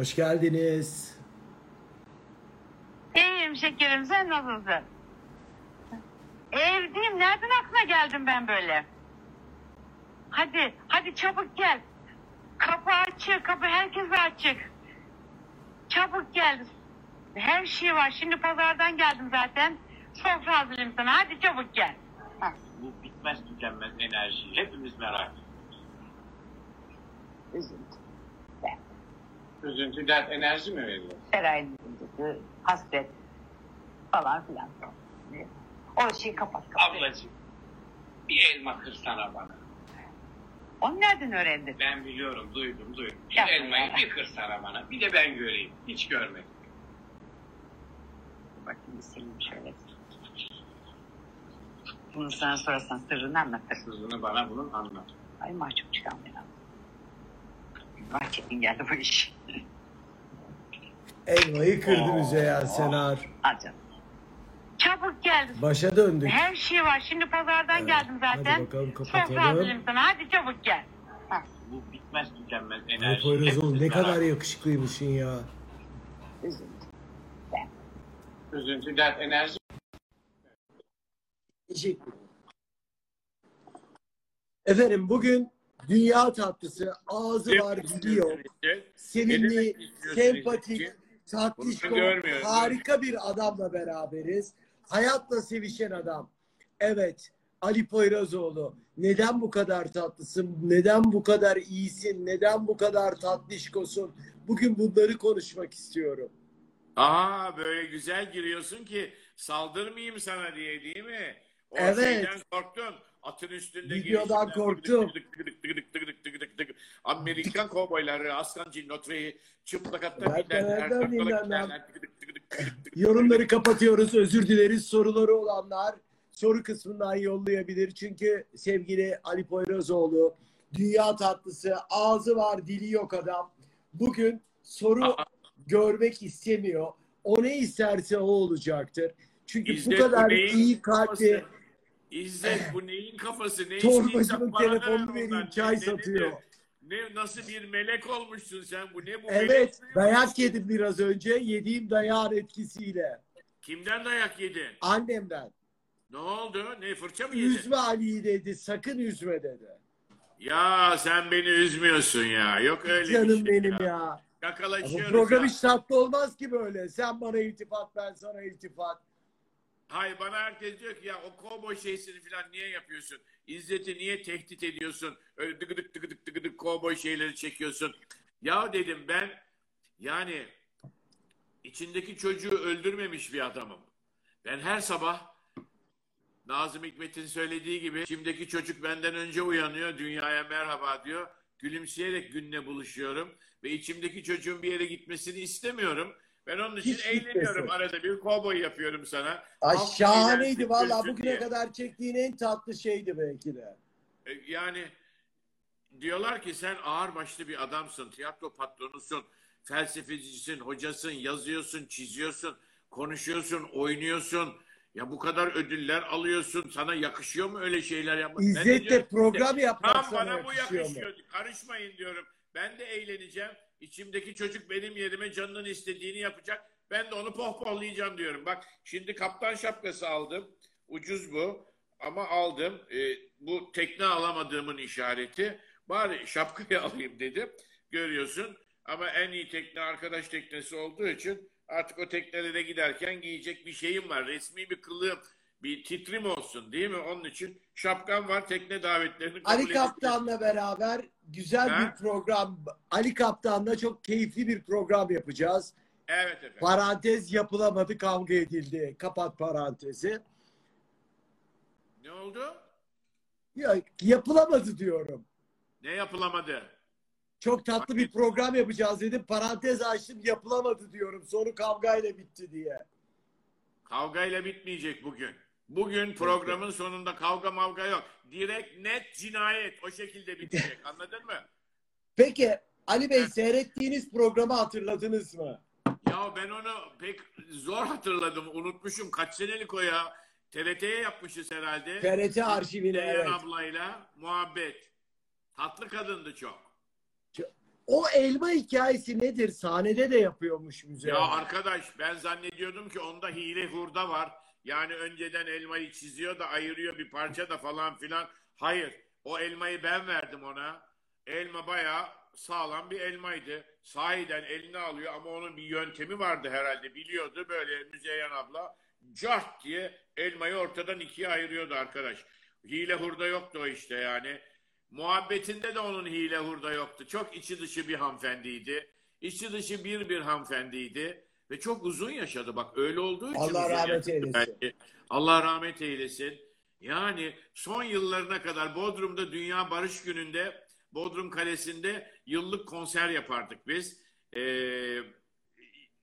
Hoş geldiniz. İyiyim şekerim sen nasılsın? Evdeyim nereden aklına geldim ben böyle? Hadi hadi çabuk gel. Kapı açık kapı herkese açık. Çabuk gel. Her şey var şimdi pazardan geldim zaten. Sofra hazırlayayım sana hadi çabuk gel. Bu bitmez tükenmez enerji. Hepimiz merak ediyoruz. Üzüntü. Dert, enerji mi veriyor? Üzüntüsü, hasret falan filan. O şeyi kapat kapat. Ablacığım, bir elma kırsana bana. Onu nereden öğrendin? Ben biliyorum, duydum, duydum. Bir Yapma elmayı ya. bir kırsana bana. Bir de ben göreyim. Hiç görmedim. Bakayım sileyim şöyle. Bunu sana sorarsan sırrını anlatır. Sızını bana bunun anlat. Ay mahcup çıkan beni. Bahçetin geldi bu iş. Elmayı kırdınız Oo. ya Senar. Canım. Çabuk geldi. Başa döndük. Her şey var. Şimdi pazardan Evet. geldim zaten. Hadi bakalım, Sofra kapatalım. hazırlayayım sana. Hadi çabuk gel. Bu bitmez tükenmez Ay enerji. Hepimiz ne kadar yakışıklıymışsın ya. Üzüntü. Üzüntü, dert, enerji. Teşekkür Efendim bugün dünya tatlısı ağzı var gidiyor. Sevimli, sempatik, tatlışko, harika bir adamla beraberiz. Hayatla sevişen adam. Evet, Ali Poyrazoğlu. Neden bu kadar tatlısın? Neden bu kadar iyisin? Neden bu kadar tatlışkosun? Bugün bunları konuşmak istiyorum. Aa böyle güzel giriyorsun ki saldırmayayım sana diye değil mi? O Evet. şeyden korktun. Atın üstünde Videodan korktum. Amerikan kovboyları, aslan cinnotreyi, çıplak attan Yorumları kapatıyoruz. Özür dileriz. Soruları olanlar soru kısmından yollayabilir. Çünkü sevgili Ali Poyrazoğlu, dünya tatlısı, ağzı var dili yok adam. Bugün soru Aha. görmek istemiyor. O ne isterse o olacaktır. Çünkü İzle bu kadar iyi kalpli, İzzet bu neyin kafası? Ne ver telefonunu vereyim, çay ne- satıyor. Ne, ne- nasıl bir melek olmuşsun sen bu? Ne bu evet melek dayak yedim biraz önce. Yediğim dayağın etkisiyle. Kimden dayak yedin? Annemden. Ne oldu? Ne fırça mı yedin? Üzme Ali'yi dedi. Sakın üzme dedi. Ya sen beni üzmüyorsun ya. Yok öyle Canım bir şey benim ya. ya. Ama Yakalaşıyoruz program ya. hiç tatlı olmaz ki böyle. Sen bana iltifat, ben sana iltifat. Hayır bana herkes diyor ki ya o kovboy şeysini falan niye yapıyorsun? İzzet'i niye tehdit ediyorsun? Öyle dıgıdık dıgıdık dıgıdık kovboy şeyleri çekiyorsun. Ya dedim ben yani içindeki çocuğu öldürmemiş bir adamım. Ben her sabah Nazım Hikmet'in söylediği gibi içimdeki çocuk benden önce uyanıyor, dünyaya merhaba diyor. Gülümseyerek günle buluşuyorum ve içimdeki çocuğun bir yere gitmesini istemiyorum. Ben onun için Hiç eğleniyorum. gitmesin. Arada bir kovboy yapıyorum sana. Ay Halk şahaneydi valla. Bugüne diye. kadar çektiğin en tatlı şeydi belki de. E, Yani diyorlar ki sen ağırbaşlı bir adamsın, tiyatro patronusun, felsefecisin, hocasın, yazıyorsun, çiziyorsun, konuşuyorsun, oynuyorsun. Ya bu kadar ödüller alıyorsun. Sana yakışıyor mu öyle şeyler yapmak? İzzet de program yapmak Tam bana bu yakışıyor mu? Karışmayın diyorum. Ben de eğleneceğim. İçimdeki çocuk benim yerime canının istediğini yapacak. Ben de onu pohpohlayacağım diyorum. Bak şimdi kaptan şapkası aldım. Ucuz bu. Ama aldım. Ee, bu tekne alamadığımın işareti. Bari şapkayı alayım dedim. Görüyorsun. Ama en iyi tekne arkadaş teknesi olduğu için artık o teknelere giderken giyecek bir şeyim var. Resmi bir kılığım, bir titrim olsun değil mi? Onun için şapkam var. Tekne davetlerini kabul Ali. Kaptan'la beraber güzel Ha? bir program. Ali Kaptan'la çok keyifli bir program yapacağız. Evet efendim. Parantez yapılamadı, kavga edildi. Kapat parantezi. Ne oldu? Ya, yapılamadı diyorum. Ne yapılamadı? Çok tatlı bir program yapacağız dedim. Parantez açtım yapılamadı diyorum. Sonu kavgayla bitti diye. Kavgayla bitmeyecek bugün. Bugün programın sonunda kavga mavga yok. Direkt net cinayet o şekilde bitecek. Anladın mı? Peki Ali Bey seyrettiğiniz programı hatırladınız mı? Ya ben onu pek zor hatırladım. Unutmuşum. Kaç senelik o ya? TRT'ye yapmışız herhalde. TRT arşivine Seyhan evet. ablayla muhabbet. Tatlı kadındı çok. O elma hikayesi nedir? Sahnede de yapıyormuş müze. Ya arkadaş ben zannediyordum ki onda hile hurda var. Yani önceden elmayı çiziyor da ayırıyor bir parça da falan filan. Hayır. O elmayı ben verdim ona. Elma bayağı sağlam bir elmaydı. Sahiden eline alıyor ama onun bir yöntemi vardı herhalde. Biliyordu böyle Müzeyyen abla. Cart diye elmayı ortadan ikiye ayırıyordu arkadaş. Hile hurda yoktu o işte yani. Muhabbetinde de onun hile hurda yoktu. Çok içi dışı bir hanımefendiydi. İçi dışı bir bir hanımefendiydi. Ve çok uzun yaşadı. Bak öyle olduğu için Allah rahmet eylesin. belki. Allah rahmet eylesin. Yani son yıllarına kadar Bodrum'da Dünya Barış Günü'nde Bodrum Kalesi'nde yıllık konser yapardık biz. Ee,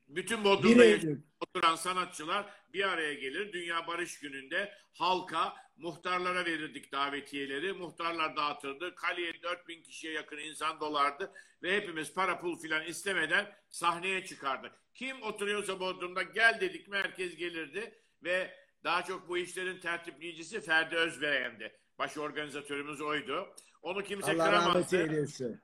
bütün 1 Bodrum'da oturan sanatçılar bir araya gelir. Dünya Barış Günü'nde halka, muhtarlara verirdik davetiyeleri. Muhtarlar dağıtırdı. Kaleye 4000 kişiye yakın insan dolardı. Ve hepimiz para pul filan istemeden sahneye çıkardık. Kim oturuyorsa Bodrum'da gel dedik mi herkes gelirdi. Ve daha çok bu işlerin tertipleyicisi Ferdi Özbeğen'di. Baş organizatörümüz oydu. Onu kimse Allah kıramazdı.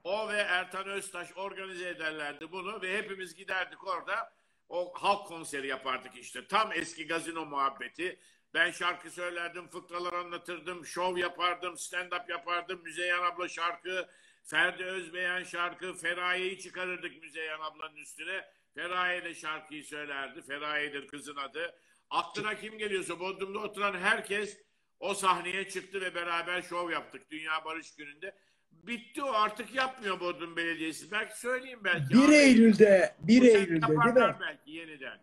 O ve Ertan Öztaş organize ederlerdi bunu ve hepimiz giderdik orada. O halk konseri yapardık işte. Tam eski gazino muhabbeti. Ben şarkı söylerdim, fıkralar anlatırdım, şov yapardım, stand-up yapardım. Müzeyyen abla şarkı, Ferdi Özbeyen şarkı, Feraye'yi çıkarırdık Müzeyyen ablanın üstüne. Feraye de şarkıyı söylerdi. Feraye'dir kızın adı. Aklına kim geliyorsa Bodrum'da oturan herkes o sahneye çıktı ve beraber şov yaptık Dünya Barış Günü'nde. Bitti o artık yapmıyor Bodrum Belediyesi. Belki söyleyeyim belki. 1 Abi, Eylül'de, 1 bu sene Eylül'de değil mi? belki yeniden.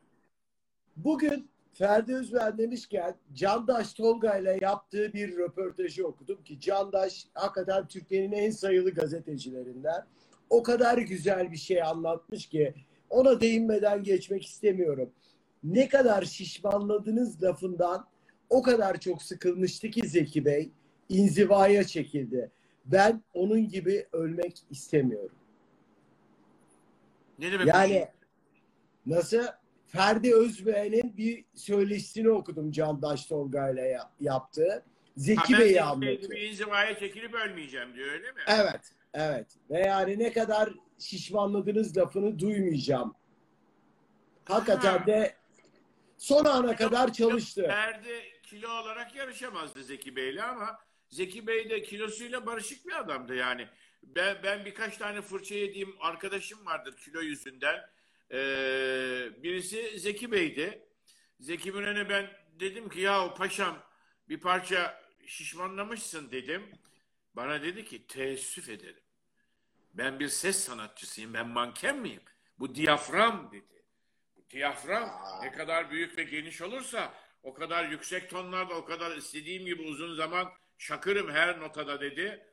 Bugün Ferdi Özben demişken Candaş Tolga ile yaptığı bir röportajı okudum ki Candaş hakikaten Türkiye'nin en sayılı gazetecilerinden. O kadar güzel bir şey anlatmış ki ona değinmeden geçmek istemiyorum. Ne kadar şişmanladınız lafından o kadar çok sıkılmıştı ki Zeki Bey inzivaya çekildi. Ben onun gibi ölmek istemiyorum. Ne demek Yani nasıl? Ferdi Özbeğen'in bir söyleşisini okudum Candaş Tolga ile ya- yaptığı. Zeki Bey'i anlatıyor. inzivaya çekilip ölmeyeceğim diyor öyle mi? Evet, evet. Ve yani ne kadar şişmanladınız lafını duymayacağım. Hakikaten Ha. de son ana kadar çalıştı. Ferdi kilo olarak yarışamazdı Zeki Bey'le ama Zeki Bey de kilosuyla barışık bir adamdı yani. Ben, ben birkaç tane fırça yediğim arkadaşım vardır kilo yüzünden. Ee, birisi Zeki Bey'di. Zeki Müren'e ben dedim ki ya paşam bir parça şişmanlamışsın dedim. Bana dedi ki teessüf ederim. Ben bir ses sanatçısıyım. Ben manken miyim? Bu diyafram dedi. Bu diyafram ne kadar büyük ve geniş olursa o kadar yüksek tonlarda o kadar istediğim gibi uzun zaman şakırım her notada dedi.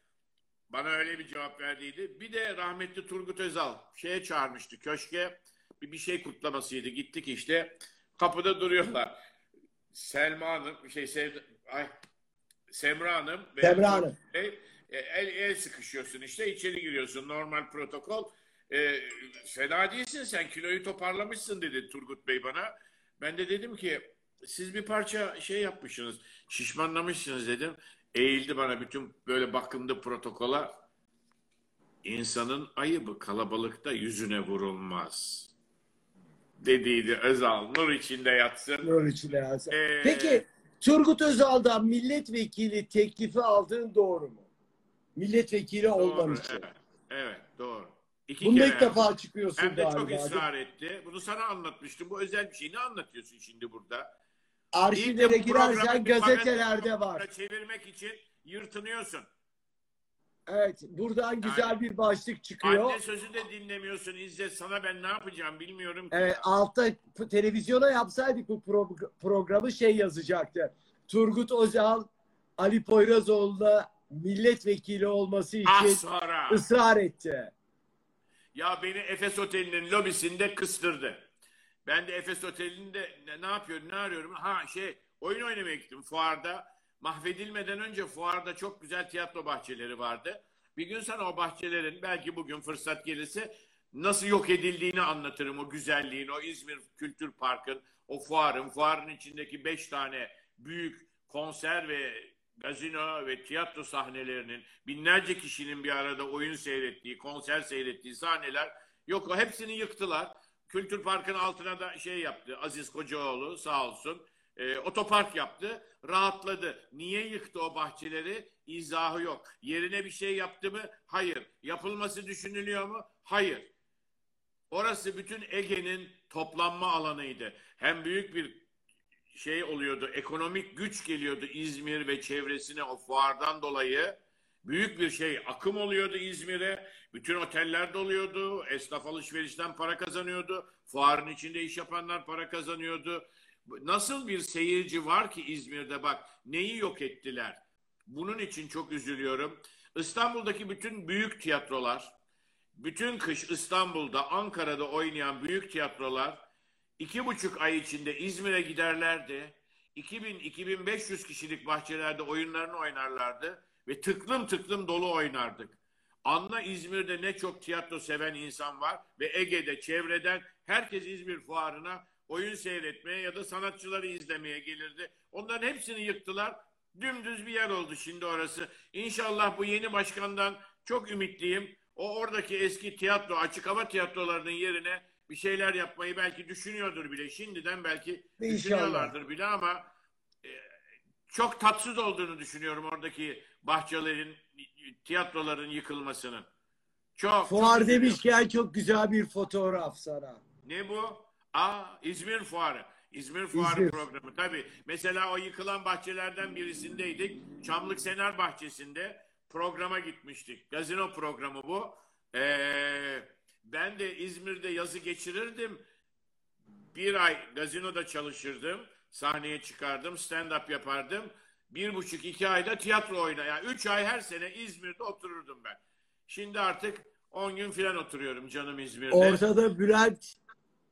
Bana öyle bir cevap verdiydi. Bir de rahmetli Turgut Özal şeye çağırmıştı köşke. Bir, şey kutlamasıydı. Gittik işte. Kapıda duruyorlar. Selma Hanım, şey Sevda, ay, Semra Hanım ve Semra Hanım. Bey, e, el, el sıkışıyorsun işte içeri giriyorsun normal protokol. E, fena değilsin sen kiloyu toparlamışsın dedi Turgut Bey bana. Ben de dedim ki siz bir parça şey yapmışsınız şişmanlamışsınız dedim. Eğildi bana bütün böyle bakımlı protokola. İnsanın ayıbı kalabalıkta yüzüne vurulmaz. Dediydi Özal. Nur içinde yatsın. Nur içinde yansın. Ee, Peki Turgut Özal'dan milletvekili teklifi aldığın doğru mu? Milletvekili Doğru, için. evet, evet doğru. İki Bunu kere ilk defa çıkıyorsun Hem de galiba. çok ısrar etti. Bunu sana anlatmıştım. Bu özel bir şey. Ne anlatıyorsun şimdi burada? Arşivlere girersen gazetelerde var. Çevirmek için yırtınıyorsun. Evet, buradan güzel Yani- bir başlık çıkıyor. Anne sözü de dinlemiyorsun İzzet. Sana ben ne yapacağım bilmiyorum ki. Evet, altta televizyona yapsaydık bu pro- programı şey yazacaktı. Turgut Özal, Ali Poyrazoğlu'na milletvekili olması Ah için sonra. ısrar etti. Ya beni Efes Oteli'nin lobisinde kıstırdı. Ben de Efes Oteli'nde ne, ne yapıyorum, ne arıyorum? Ha şey, oyun oynamaya gittim fuarda. Mahvedilmeden önce fuarda çok güzel tiyatro bahçeleri vardı. Bir gün sana o bahçelerin belki bugün fırsat gelirse nasıl yok edildiğini anlatırım. O güzelliğin, o İzmir Kültür Park'ın, o fuarın, fuarın içindeki beş tane büyük konser ve gazino ve tiyatro sahnelerinin binlerce kişinin bir arada oyun seyrettiği, konser seyrettiği sahneler yok. O hepsini yıktılar. Kültür Park'ın altına da şey yaptı. Aziz Kocaoğlu sağ olsun. E, otopark yaptı. Rahatladı. Niye yıktı o bahçeleri? İzahı yok. Yerine bir şey yaptı mı? Hayır. Yapılması düşünülüyor mu? Hayır. Orası bütün Ege'nin toplanma alanıydı. Hem büyük bir şey oluyordu, ekonomik güç geliyordu İzmir ve çevresine o fuardan dolayı. Büyük bir şey akım oluyordu İzmir'e. Bütün oteller doluyordu. Esnaf alışverişten para kazanıyordu. Fuarın içinde iş yapanlar para kazanıyordu. Nasıl bir seyirci var ki İzmir'de bak neyi yok ettiler. Bunun için çok üzülüyorum. İstanbul'daki bütün büyük tiyatrolar, bütün kış İstanbul'da, Ankara'da oynayan büyük tiyatrolar iki buçuk ay içinde İzmir'e giderlerdi. 2000-2500 kişilik bahçelerde oyunlarını oynarlardı ve tıklım tıklım dolu oynardık. Anla İzmir'de ne çok tiyatro seven insan var ve Ege'de çevreden herkes İzmir fuarına oyun seyretmeye ya da sanatçıları izlemeye gelirdi. Onların hepsini yıktılar. Dümdüz bir yer oldu şimdi orası. İnşallah bu yeni başkandan çok ümitliyim. O oradaki eski tiyatro, açık hava tiyatrolarının yerine bir şeyler yapmayı belki düşünüyordur bile. Şimdiden belki İnşallah. düşünüyorlardır bile ama e, çok tatsız olduğunu düşünüyorum oradaki bahçelerin, tiyatroların yıkılmasının. Çok. Fuar çok demişken çok güzel bir fotoğraf sana. ne bu? Aa İzmir Fuarı. İzmir Fuarı İzmir. programı. Tabii. Mesela o yıkılan bahçelerden birisindeydik. Çamlık Sener Bahçesi'nde programa gitmiştik. Gazino programı bu. Ee, ben de İzmir'de yazı geçirirdim. Bir ay gazinoda çalışırdım. Sahneye çıkardım. Stand-up yapardım. Bir buçuk iki ayda tiyatro oyna. Yani üç ay her sene İzmir'de otururdum ben. Şimdi artık on gün falan oturuyorum canım İzmir'de. Ortada Bülent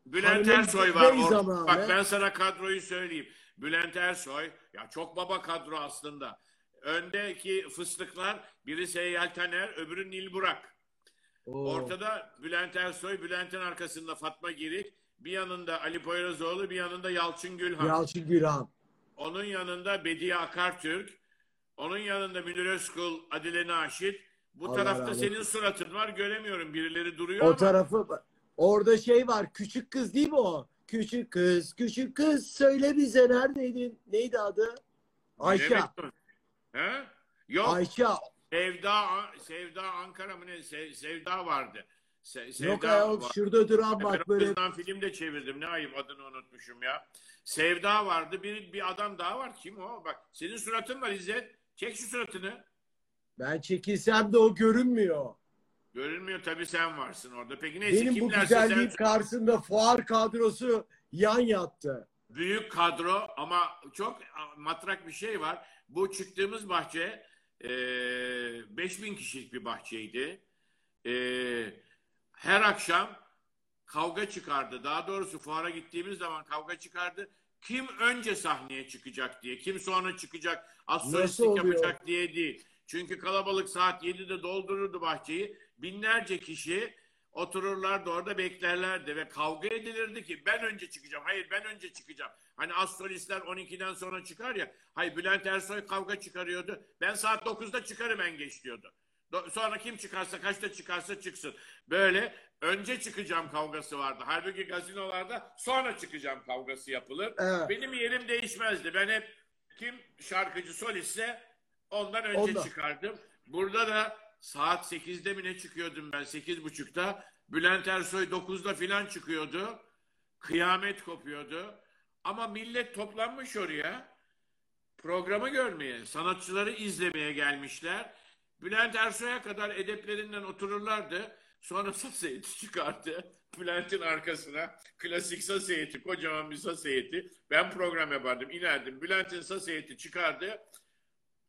Bülent Hanım'ın Ersoy var. Or-. Bak ben sana kadroyu söyleyeyim. Bülent Ersoy ya çok baba kadro aslında. Öndeki fıstıklar biri Seyyal Taner, öbürü Nil Burak. Oo. Ortada Bülent Ersoy, Bülent'in arkasında Fatma Girik, bir yanında Ali Poyrazoğlu, bir yanında Yalçın Gülhan. Yalçın Gülhan. Onun yanında Bediye Akartürk, onun yanında Münir Özkul, Adile Naşit. Bu Allah tarafta rahmet senin suratın var göremiyorum. Birileri duruyor O ama. tarafı orada şey var. Küçük kız değil mi o? Küçük kız, küçük kız söyle bize neredeydin? Neydi adı? Ayşe. He? Yok. Ayşe. Sevda Sevda Ankara mı ne? Se- Sevda vardı. Se- Sevda Yok ayol var. şurada duran Ben bak o böyle. kızdan film de çevirdim. Ne ayıp adını unutmuşum ya. Sevda vardı. Bir, bir adam daha var. Kim o? Bak senin suratın var İzzet. Çek şu suratını. Ben çekilsem de o görünmüyor. Görünmüyor tabii sen varsın orada. Peki neyse Benim bu kimlerse güzelliğim sen karşısında fuar kadrosu yan yattı. büyük kadro ama çok matrak bir şey var. Bu çıktığımız bahçe e, 5000 kişilik bir bahçeydi. E, her akşam kavga çıkardı. Daha doğrusu fuara gittiğimiz zaman kavga çıkardı. Kim önce sahneye çıkacak diye, kim sonra çıkacak, az solistlik yapacak diye değil. Çünkü kalabalık saat 7'de doldururdu bahçeyi. Binlerce kişi otururlardı orada beklerlerdi ve kavga edilirdi ki ben önce çıkacağım. Hayır ben önce çıkacağım. Hani az solistler 12'den sonra çıkar ya. Hayır Bülent Ersoy kavga çıkarıyordu. Ben saat 9'da çıkarım en geç diyordu. Sonra kim çıkarsa kaçta çıkarsa çıksın. Böyle önce çıkacağım kavgası vardı. Halbuki gazinolarda sonra çıkacağım kavgası yapılır. Evet. Benim yerim değişmezdi. Ben hep kim şarkıcı solistse ondan önce Ondan. çıkardım. Burada da saat 8'de mi ne çıkıyordum ben 8.30'da. Bülent Ersoy 9'da filan çıkıyordu. Kıyamet kopuyordu. Ama millet toplanmış oraya. Programı görmeye, sanatçıları izlemeye gelmişler. Bülent Ersoy'a kadar edeplerinden otururlardı. Sonra saz heyeti çıkardı. Bülent'in arkasına klasik saz heyeti, kocaman bir saz heyeti. Ben program yapardım, inerdim. Bülent'in saz heyeti çıkardı.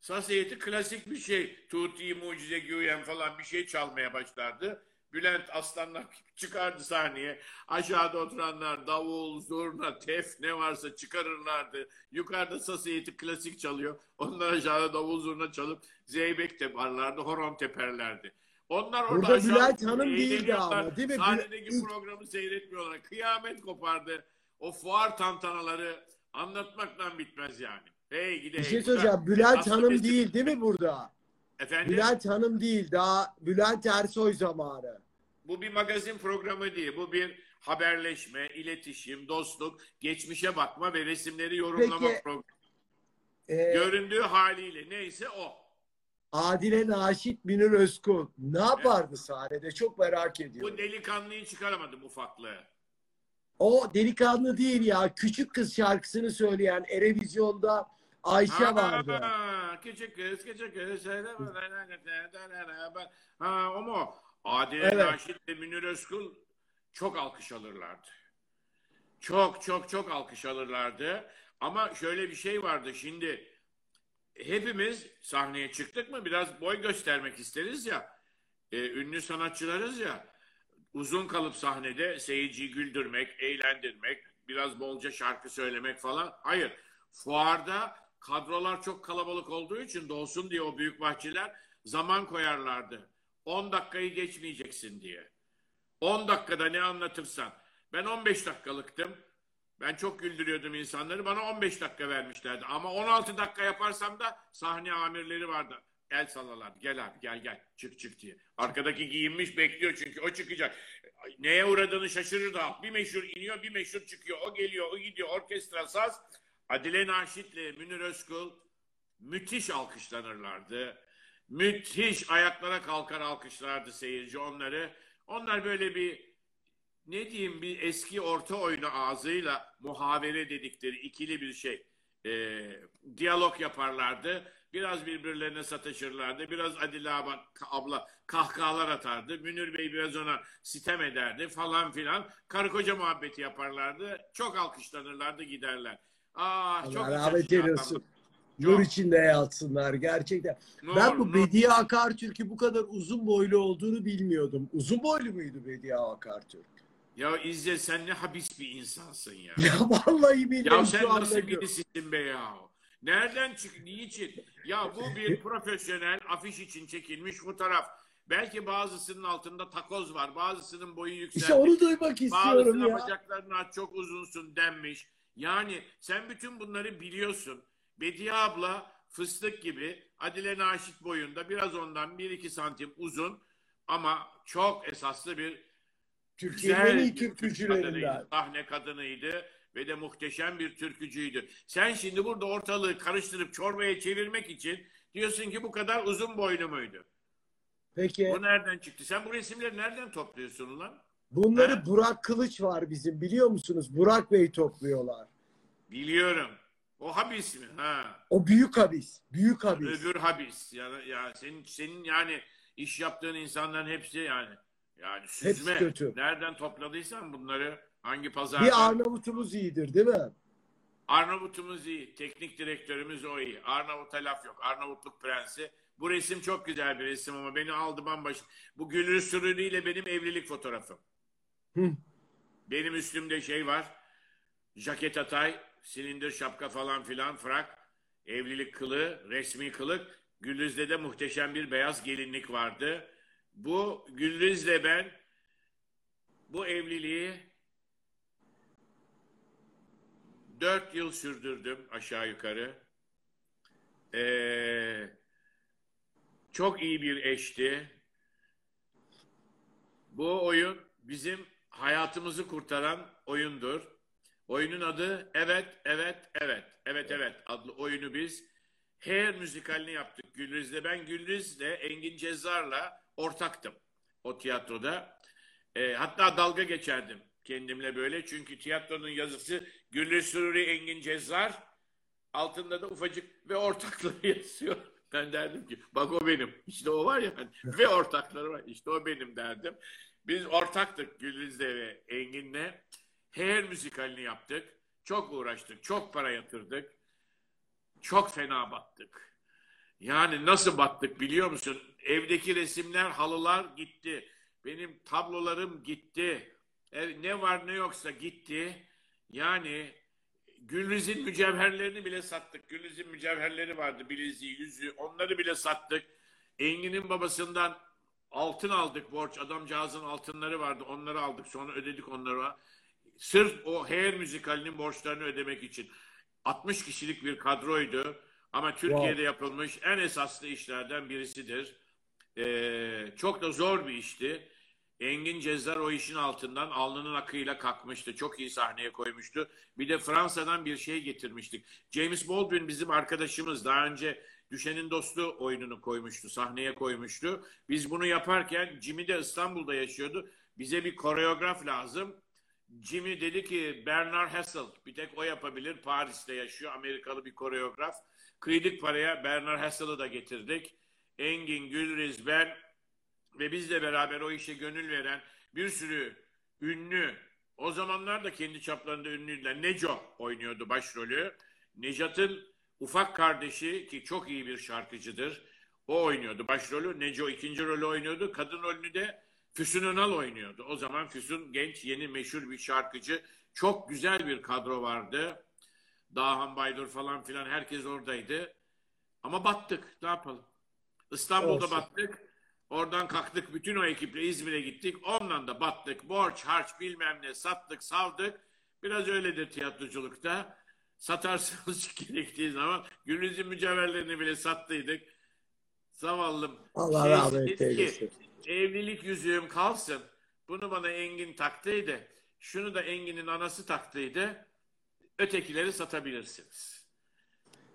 Saz heyeti klasik bir şey. Tuti, Mucize, Güyen falan bir şey çalmaya başlardı. Bülent aslanlar çıkardı sahneye. Aşağıda oturanlar davul, zurna, tef ne varsa çıkarırlardı. Yukarıda saz heyeti klasik çalıyor. Onlar aşağıda davul, zurna çalıp zeybek teperlerdi, horon teperlerdi. Onlar orada Burada Bülent Hanım değildi ama, değil mi? Sahnedeki İlk- programı seyretmiyorlar. Kıyamet kopardı. O fuar tantanaları anlatmaktan bitmez yani. Hey gide Bir şey söyleyeceğim. Bülent Hanım Mesut- değil değil mi burada? Efendim? Bülent Hanım değil. Daha Bülent Ersoy zamanı. Bu bir magazin programı değil. Bu bir haberleşme, iletişim, dostluk, geçmişe bakma ve resimleri yorumlama Peki, programı. Ee, Göründüğü haliyle neyse o. Adile Naşit Münir Özkul ne yapardı sahnede? Çok merak ediyorum. Bu delikanlıyı çıkaramadım ufaklığı. O delikanlı değil ya. Küçük kız şarkısını söyleyen Erevizyon'da Ayşe vardı. Küçük kız, küçük kız. Ha, o mu? Adile Evet. Naşit ve Münir Özkul çok alkış alırlardı. Çok çok çok alkış alırlardı. Ama şöyle bir şey vardı şimdi hepimiz sahneye çıktık mı biraz boy göstermek isteriz ya. E, ünlü sanatçılarız ya. Uzun kalıp sahnede seyirciyi güldürmek, eğlendirmek, biraz bolca şarkı söylemek falan. Hayır. Fuarda kadrolar çok kalabalık olduğu için dolsun diye o büyük bahçeler zaman koyarlardı. 10 dakikayı geçmeyeceksin diye. 10 dakikada ne anlatırsan. Ben 15 dakikalıktım. Ben çok güldürüyordum insanları. Bana 15 dakika vermişlerdi. Ama 16 dakika yaparsam da sahne amirleri vardı. El sallalardı. Gel abi gel gel çık çık diye. Arkadaki giyinmiş bekliyor çünkü o çıkacak. Neye uğradığını şaşırır da bir meşhur iniyor bir meşhur çıkıyor. O geliyor o gidiyor orkestra saz. Adile Naşit'le Münir Özkul müthiş alkışlanırlardı. Müthiş ayaklara kalkar alkışlardı seyirci onları. Onlar böyle bir ne diyeyim bir eski orta oyunu ağzıyla muhavere dedikleri ikili bir şey. e, diyalog yaparlardı. Biraz birbirlerine sataşırlardı. Biraz Adile abla, abla kahkahalar atardı. Münir Bey biraz ona sitem ederdi falan filan. Karı koca muhabbeti yaparlardı. Çok alkışlanırlardı giderler. Ah, çok Allah güzel rahmet eylesin. Nur Çok. içinde yatsınlar gerçekten. Nur, ben bu nur. Bediye Akartürk'ü bu kadar uzun boylu olduğunu bilmiyordum. Uzun boylu muydu Bediye Akartürk? Ya İzzet sen ne habis bir insansın ya. Ya vallahi bilmiyorum Ya sen nasıl birisisin be ya? Nereden çık? Niçin? Ya bu bir profesyonel afiş için çekilmiş fotoğraf. Belki bazısının altında takoz var. Bazısının boyu yükselmiş. İşte onu duymak istiyorum Bazısına ya. bacaklarını aç çok uzunsun denmiş. Yani sen bütün bunları biliyorsun. Bediye abla fıstık gibi Adile Naşit boyunda biraz ondan 1-2 santim uzun ama çok esaslı bir Türkiye'nin en iyi türkücülerinden. kadınıydı, Sahne kadınıydı ve de muhteşem bir türkücüydü. Sen şimdi burada ortalığı karıştırıp çorbaya çevirmek için diyorsun ki bu kadar uzun boylu muydu? Peki Bu nereden çıktı? Sen bu resimleri nereden topluyorsun ulan? Bunları? Burak Kılıç var bizim biliyor musunuz? Burak Bey topluyorlar. Biliyorum. O habis mi? Ha. O büyük habis. Büyük habis. Öbür habis. Ya, ya senin senin yani iş yaptığın insanların hepsi yani yani süzme. kötü. Nereden topladıysan bunları hangi pazardan? Bir Arnavutumuz iyidir değil mi? Arnavutumuz iyi. Teknik direktörümüz o iyi. Arnavut'a laf yok. Arnavutluk prensi. Bu resim çok güzel bir resim ama beni aldı bambaşka. Bu Gülrü Sürürü ile benim evlilik fotoğrafım. Hı. Benim üstümde şey var. Jaket atay, silindir şapka falan filan, frak, evlilik kılı, resmi kılık. Güllüz'de de muhteşem bir beyaz gelinlik vardı. Bu Güllüz'le ben bu evliliği dört yıl sürdürdüm aşağı yukarı. Ee, çok iyi bir eşti. Bu oyun bizim hayatımızı kurtaran oyundur. Oyunun adı Evet, Evet, Evet. Evet, Evet adlı oyunu biz her müzikalini yaptık Güldüz'le. Ben Güldüz'le Engin Cezzar'la ortaktım o tiyatroda. Ee, hatta dalga geçerdim kendimle böyle. Çünkü tiyatronun yazısı Güldüz Süruri Engin Cezzar. Altında da ufacık ve ortakları yazıyor. Ben derdim ki bak o benim. İşte o var ya ve ortakları var. İşte o benim derdim. Biz ortaktık Güldüz'le ve Engin'le. Her müzikalini yaptık. Çok uğraştık. Çok para yatırdık. Çok fena battık. Yani nasıl battık biliyor musun? Evdeki resimler, halılar gitti. Benim tablolarım gitti. Ev, ne var ne yoksa gitti. Yani Gülriz'in mücevherlerini bile sattık. Gülriz'in mücevherleri vardı. Bileziği, yüzüğü. Onları bile sattık. Engin'in babasından altın aldık borç. Adamcağızın altınları vardı. Onları aldık. Sonra ödedik onları. Sırf o Hair müzikalinin borçlarını ödemek için. 60 kişilik bir kadroydu. Ama Türkiye'de yapılmış en esaslı işlerden birisidir. Ee, çok da zor bir işti. Engin Cezzar o işin altından alnının akıyla kalkmıştı. Çok iyi sahneye koymuştu. Bir de Fransa'dan bir şey getirmiştik. James Baldwin bizim arkadaşımız. Daha önce Düşenin Dostu oyununu koymuştu. Sahneye koymuştu. Biz bunu yaparken Jimmy de İstanbul'da yaşıyordu. Bize bir koreograf lazım. Jimmy dedi ki Bernard Hassel bir tek o yapabilir. Paris'te yaşıyor. Amerikalı bir koreograf. Kıydık paraya Bernard Hassel'ı da getirdik. Engin, Gülriz, ben ve bizle beraber o işe gönül veren bir sürü ünlü, o zamanlar da kendi çaplarında ünlüydüler. Neco oynuyordu başrolü. Necat'ın ufak kardeşi ki çok iyi bir şarkıcıdır. O oynuyordu başrolü. Neco ikinci rolü oynuyordu. Kadın rolünü de Füsun Önal oynuyordu. O zaman Füsun genç, yeni, meşhur bir şarkıcı. Çok güzel bir kadro vardı. Dağhan Baydur falan filan herkes oradaydı. Ama battık. Ne yapalım? İstanbul'da Olsun. battık. Oradan kalktık. Bütün o ekiple İzmir'e gittik. Ondan da battık. Borç, harç bilmem ne sattık, saldık. Biraz öyledir tiyatroculukta. Satarsınız gerektiği zaman. Günümüzün mücevherlerini bile sattıydık. Zavallım. Allah Şey rahmet eylesin. Evlilik yüzüğüm kalsın. Bunu bana Engin taktıydı. Şunu da Engin'in anası taktıydı. Ötekileri satabilirsiniz.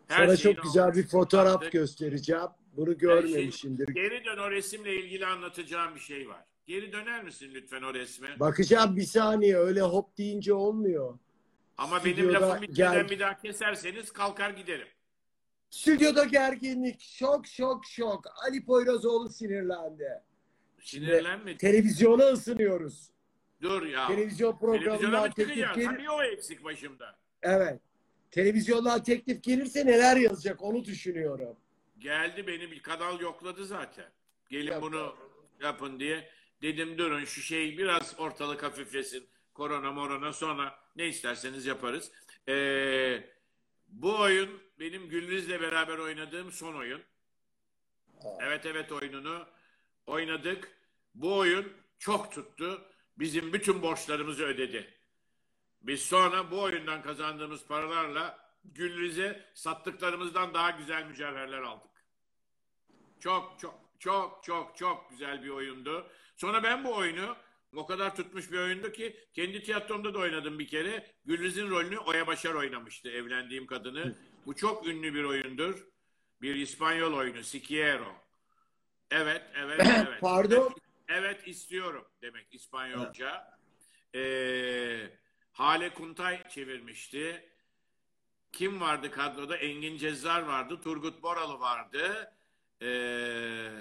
Her Sana çok güzel bir fotoğraf sattık. göstereceğim. Bunu görmemişimdir. şey- Geri dön o resimle ilgili anlatacağım bir şey var. Geri döner misin lütfen o resme? Bakacağım bir saniye öyle hop deyince olmuyor. Ama benim stüdyoda lafım bitmeden gel- bir daha keserseniz kalkar giderim. Stüdyoda gerginlik. Şok şok şok. Ali Poyrazoğlu sinirlendi. Sinirlenme. Televizyona ısınıyoruz. Dur ya. Televizyon Televizyona programından mı teklif gelir. Tabii o eksik başımda. Evet. Televizyondan teklif gelirse neler yazacak onu düşünüyorum. Geldi beni bir kanal yokladı zaten. Gelin Yok, bunu yapın diye. Dedim durun şu şey biraz ortalık hafiflesin. Korona morona sonra ne isterseniz yaparız. Ee, bu oyun benim Gülriz'le beraber oynadığım son oyun. Evet evet oyununu oynadık. Bu oyun çok tuttu. Bizim bütün borçlarımızı ödedi. Biz sonra bu oyundan kazandığımız paralarla Gülriz'e sattıklarımızdan daha güzel mücevherler aldık. Çok çok çok çok çok güzel bir oyundu. Sonra ben bu oyunu o kadar tutmuş bir oyundu ki kendi tiyatromda da oynadım bir kere. Gülriz'in rolünü Oya Başar oynamıştı evlendiğim kadını. Bu çok ünlü bir oyundur. Bir İspanyol oyunu Siquiero. Evet, evet, evet. Pardon. Evet istiyorum demek İspanyolca. Ee, Hale Kuntay çevirmişti. Kim vardı kadroda? Engin Cezzar vardı. Turgut Boralı vardı. Ee,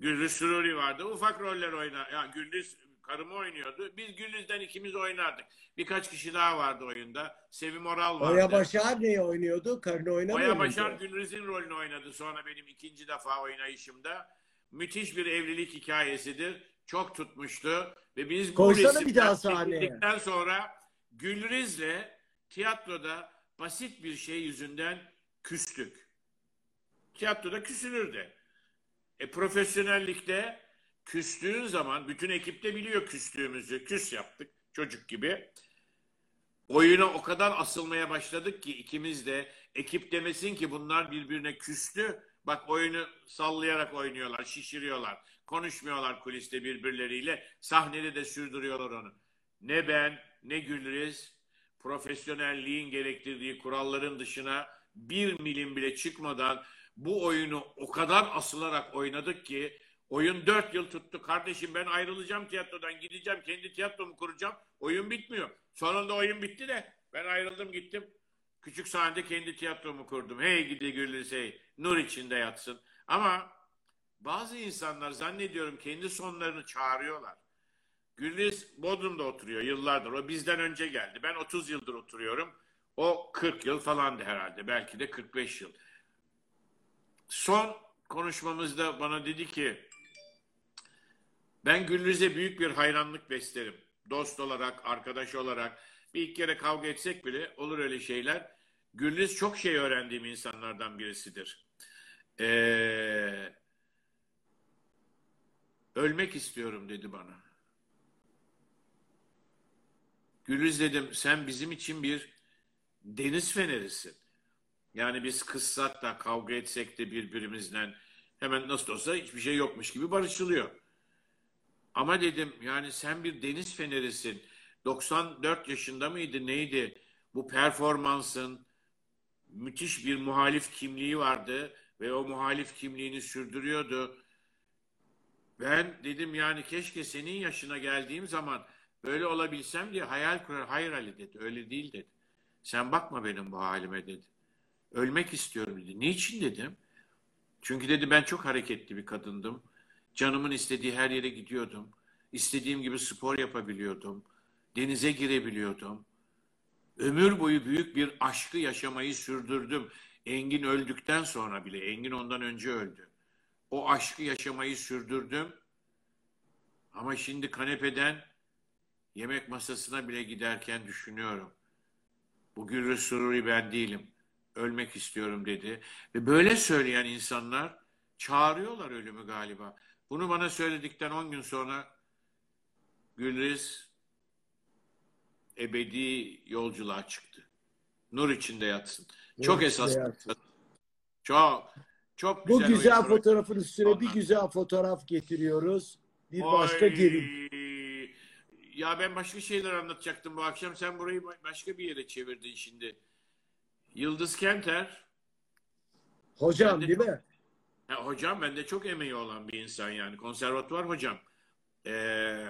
Güldüz Süruri vardı. Ufak roller oynar. Ya Güldüz karımı oynuyordu. Biz Güldüz'den ikimiz oynardık. Birkaç kişi daha vardı oyunda. Sevim Oral vardı. Oya Başar neyi oynuyordu? Karını oynamıyor Oya? Başar Gülriz'in rolünü oynadı sonra benim ikinci defa oynayışımda. Müthiş bir evlilik hikayesidir. Çok tutmuştu. Ve biz bu Koysana resimden bir daha sahneye. sonra Gülriz'le tiyatroda basit bir şey yüzünden küstük. Tiyatroda küsülür de. E, profesyonellikte küstüğün zaman bütün ekip de biliyor küstüğümüzü. Küs yaptık çocuk gibi. Oyuna o kadar asılmaya başladık ki ikimiz de ekip demesin ki bunlar birbirine küstü. Bak oyunu sallayarak oynuyorlar, şişiriyorlar. Konuşmuyorlar kuliste birbirleriyle. Sahnede de sürdürüyorlar onu. Ne ben ne Gülriz profesyonelliğin gerektirdiği kuralların dışına bir milim bile çıkmadan bu oyunu o kadar asılarak oynadık ki oyun dört yıl tuttu. Kardeşim ben ayrılacağım tiyatrodan gideceğim kendi tiyatromu kuracağım. Oyun bitmiyor. Sonunda oyun bitti de ben ayrıldım gittim. Küçük sahnede kendi tiyatromu kurdum. Hey gidi hey. Nur içinde yatsın. Ama bazı insanlar zannediyorum kendi sonlarını çağırıyorlar. Gülriz Bodrum'da oturuyor yıllardır. O bizden önce geldi. Ben 30 yıldır oturuyorum. O 40 yıl falandı herhalde. Belki de 45 yıl. Son konuşmamızda bana dedi ki ben Gülriz'e büyük bir hayranlık beslerim. Dost olarak, arkadaş olarak. Bir iki kere kavga etsek bile olur öyle şeyler. Gülriz çok şey öğrendiğim insanlardan birisidir. Ee, ölmek istiyorum dedi bana. Gülriz dedim sen bizim için bir deniz fenerisin. Yani biz kızsak da kavga etsek de birbirimizle hemen nasıl olsa hiçbir şey yokmuş gibi barışılıyor. Ama dedim yani sen bir deniz fenerisin. 94 yaşında mıydı neydi? Bu performansın müthiş bir muhalif kimliği vardı ve o muhalif kimliğini sürdürüyordu. Ben dedim yani keşke senin yaşına geldiğim zaman böyle olabilsem diye hayal kurar. Hayır Ali dedi. Öyle değil dedi. Sen bakma benim bu halime dedi. Ölmek istiyorum dedi. Niçin dedim. Çünkü dedi ben çok hareketli bir kadındım. Canımın istediği her yere gidiyordum. İstediğim gibi spor yapabiliyordum. Denize girebiliyordum. Ömür boyu büyük bir aşkı yaşamayı sürdürdüm. Engin öldükten sonra bile. Engin ondan önce öldü. O aşkı yaşamayı sürdürdüm. Ama şimdi kanepeden yemek masasına bile giderken düşünüyorum. Bu Sururi ben değilim. Ölmek istiyorum dedi. Ve böyle söyleyen insanlar çağırıyorlar ölümü galiba. Bunu bana söyledikten 10 gün sonra Gülriz ebedi yolculuğa çıktı. Nur içinde yatsın. Çok içinde esas. yatsın. Çok çok Bu güzel. güzel oyuncu. fotoğrafın üstüne bir Ondan- güzel fotoğraf getiriyoruz. Bir Oy. başka gelin. Ya ben başka şeyler anlatacaktım bu akşam. Sen burayı ba- başka bir yere çevirdin şimdi. Yıldız Kenter. Hocam de değil mi? Ha, hocam bende çok emeği olan bir insan yani. Konservatuvar hocam. Ee,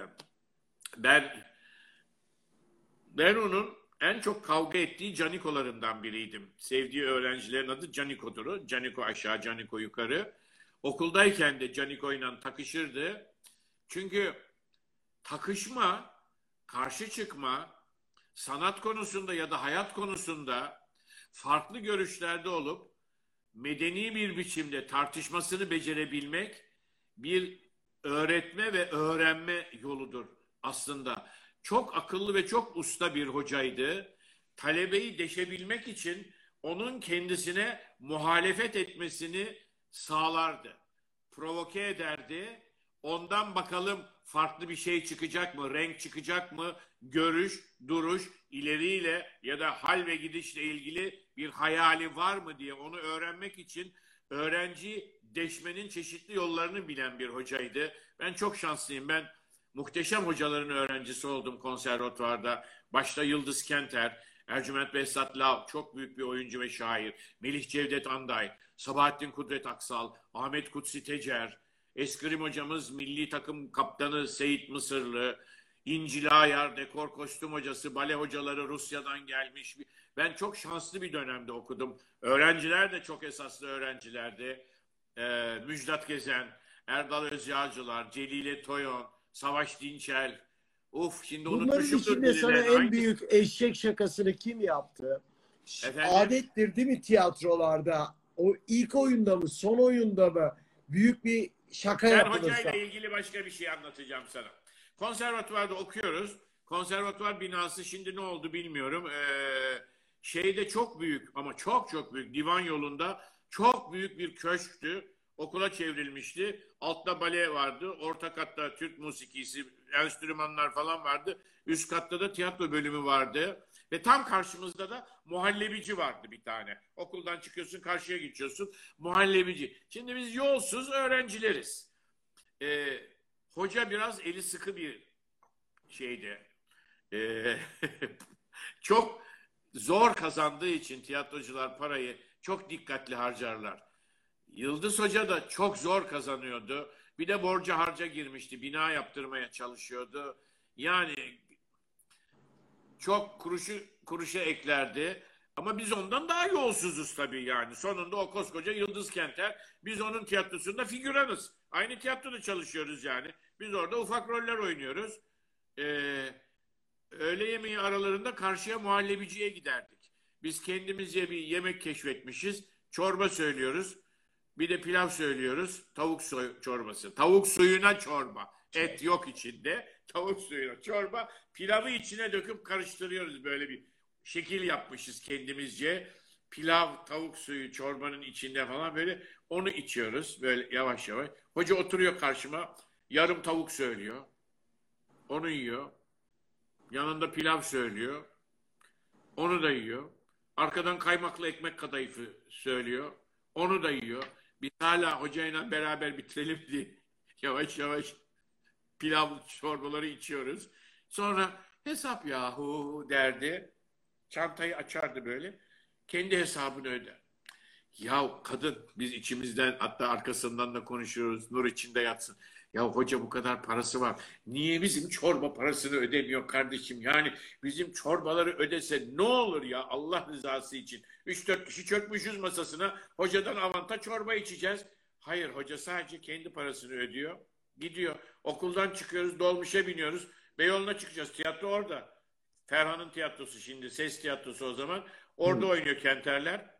ben ben onun en çok kavga ettiği canikolarından biriydim. Sevdiği öğrencilerin adı Caniko'dur. Caniko aşağı, Caniko yukarı. Okuldayken de Caniko ile takışırdı. Çünkü takışma, karşı çıkma, sanat konusunda ya da hayat konusunda farklı görüşlerde olup medeni bir biçimde tartışmasını becerebilmek bir öğretme ve öğrenme yoludur aslında. Çok akıllı ve çok usta bir hocaydı. Talebeyi deşebilmek için onun kendisine muhalefet etmesini sağlardı. Provoke ederdi. Ondan bakalım farklı bir şey çıkacak mı, renk çıkacak mı, görüş, duruş, ileriyle ya da hal ve gidişle ilgili bir hayali var mı diye onu öğrenmek için öğrenci deşmenin çeşitli yollarını bilen bir hocaydı. Ben çok şanslıyım. Ben muhteşem hocaların öğrencisi oldum konservatuvarda. Başta Yıldız Kenter, Ercüment Behzat Lav, çok büyük bir oyuncu ve şair. Melih Cevdet Anday, Sabahattin Kudret Aksal, Ahmet Kutsi Tecer, Eskrim hocamız milli takım kaptanı Seyit Mısırlı, İncil Ayar, dekor kostüm hocası, bale hocaları Rusya'dan gelmiş. Ben çok şanslı bir dönemde okudum. Öğrenciler de çok esaslı öğrencilerdi. Ee, Müjdat Gezen, Erdal Özyağcılar, Celile Toyon, Savaş Dinçel. Uf şimdi Bunların unutmuşumdur içinde sana en Hangi- büyük eşek şakasını kim yaptı? Efendim? Adettir değil mi tiyatrolarda? O ilk oyunda mı, son oyunda mı? Büyük bir şaka Ben yapılırsa. hocayla ilgili başka bir şey anlatacağım sana. Konservatuvarda okuyoruz. Konservatuvar binası şimdi ne oldu bilmiyorum. Ee, şeyde çok büyük ama çok çok büyük divan yolunda çok büyük bir köşktü. Okula çevrilmişti. Altta bale vardı. Orta katta Türk musikisi, enstrümanlar falan vardı. Üst katta da tiyatro bölümü vardı. Ve tam karşımızda da muhallebici vardı bir tane. Okuldan çıkıyorsun karşıya geçiyorsun. Muhallebici. Şimdi biz yolsuz öğrencileriz. Ee, hoca biraz eli sıkı bir şeydi. Ee, çok zor kazandığı için tiyatrocular parayı çok dikkatli harcarlar. Yıldız Hoca da çok zor kazanıyordu. Bir de borca harca girmişti. Bina yaptırmaya çalışıyordu. Yani çok kuruşu kuruşa eklerdi. Ama biz ondan daha yolsuzuz tabii yani. Sonunda o koskoca Yıldız Kenter. Biz onun tiyatrosunda figüranız. Aynı tiyatroda çalışıyoruz yani. Biz orada ufak roller oynuyoruz. Ee, öğle yemeği aralarında karşıya muhallebiciye giderdik. Biz kendimizce bir yemek keşfetmişiz. Çorba söylüyoruz. Bir de pilav söylüyoruz. Tavuk soy- çorbası. Tavuk suyuna çorba. Et yok içinde. Tavuk suyuna çorba. Pilavı içine döküp karıştırıyoruz böyle bir şekil yapmışız kendimizce. Pilav, tavuk suyu çorbanın içinde falan böyle onu içiyoruz böyle yavaş yavaş. Hoca oturuyor karşıma. Yarım tavuk söylüyor. Onu yiyor. Yanında pilav söylüyor. Onu da yiyor. Arkadan kaymaklı ekmek kadayıfı söylüyor. Onu da yiyor. Biz hala hocayla beraber bitirelim diye yavaş yavaş pilav çorbaları içiyoruz. Sonra hesap yahu derdi. Çantayı açardı böyle. Kendi hesabını öder. Ya kadın biz içimizden hatta arkasından da konuşuyoruz. Nur içinde yatsın. Ya hoca bu kadar parası var. Niye bizim çorba parasını ödemiyor kardeşim? Yani bizim çorbaları ödese ne olur ya Allah rızası için. 3-4 kişi çökmüşüz masasına. Hocadan avanta çorba içeceğiz. Hayır hoca sadece kendi parasını ödüyor. Gidiyor. Okuldan çıkıyoruz dolmuşa biniyoruz. Beyoğlu'na çıkacağız. Tiyatro orada. Ferhan'ın tiyatrosu şimdi. Ses tiyatrosu o zaman. Orada oynuyor Kenterler.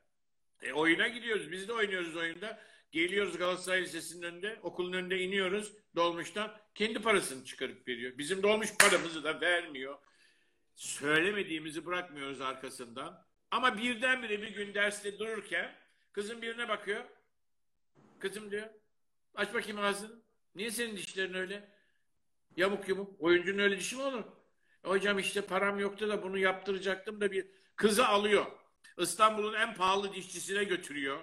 E, oyuna gidiyoruz. Biz de oynuyoruz oyunda. Geliyoruz Galatasaray Lisesi'nin önünde. Okulun önünde iniyoruz dolmuştan. Kendi parasını çıkarıp veriyor. Bizim dolmuş paramızı da vermiyor. Söylemediğimizi bırakmıyoruz arkasından. Ama birdenbire bir gün derste dururken kızım birine bakıyor. Kızım diyor. Aç bakayım ağzını. Niye senin dişlerin öyle? Yamuk yumuk. Oyuncunun öyle dişi mi olur? E, hocam işte param yoktu da bunu yaptıracaktım da bir kızı alıyor. İstanbul'un en pahalı dişçisine götürüyor.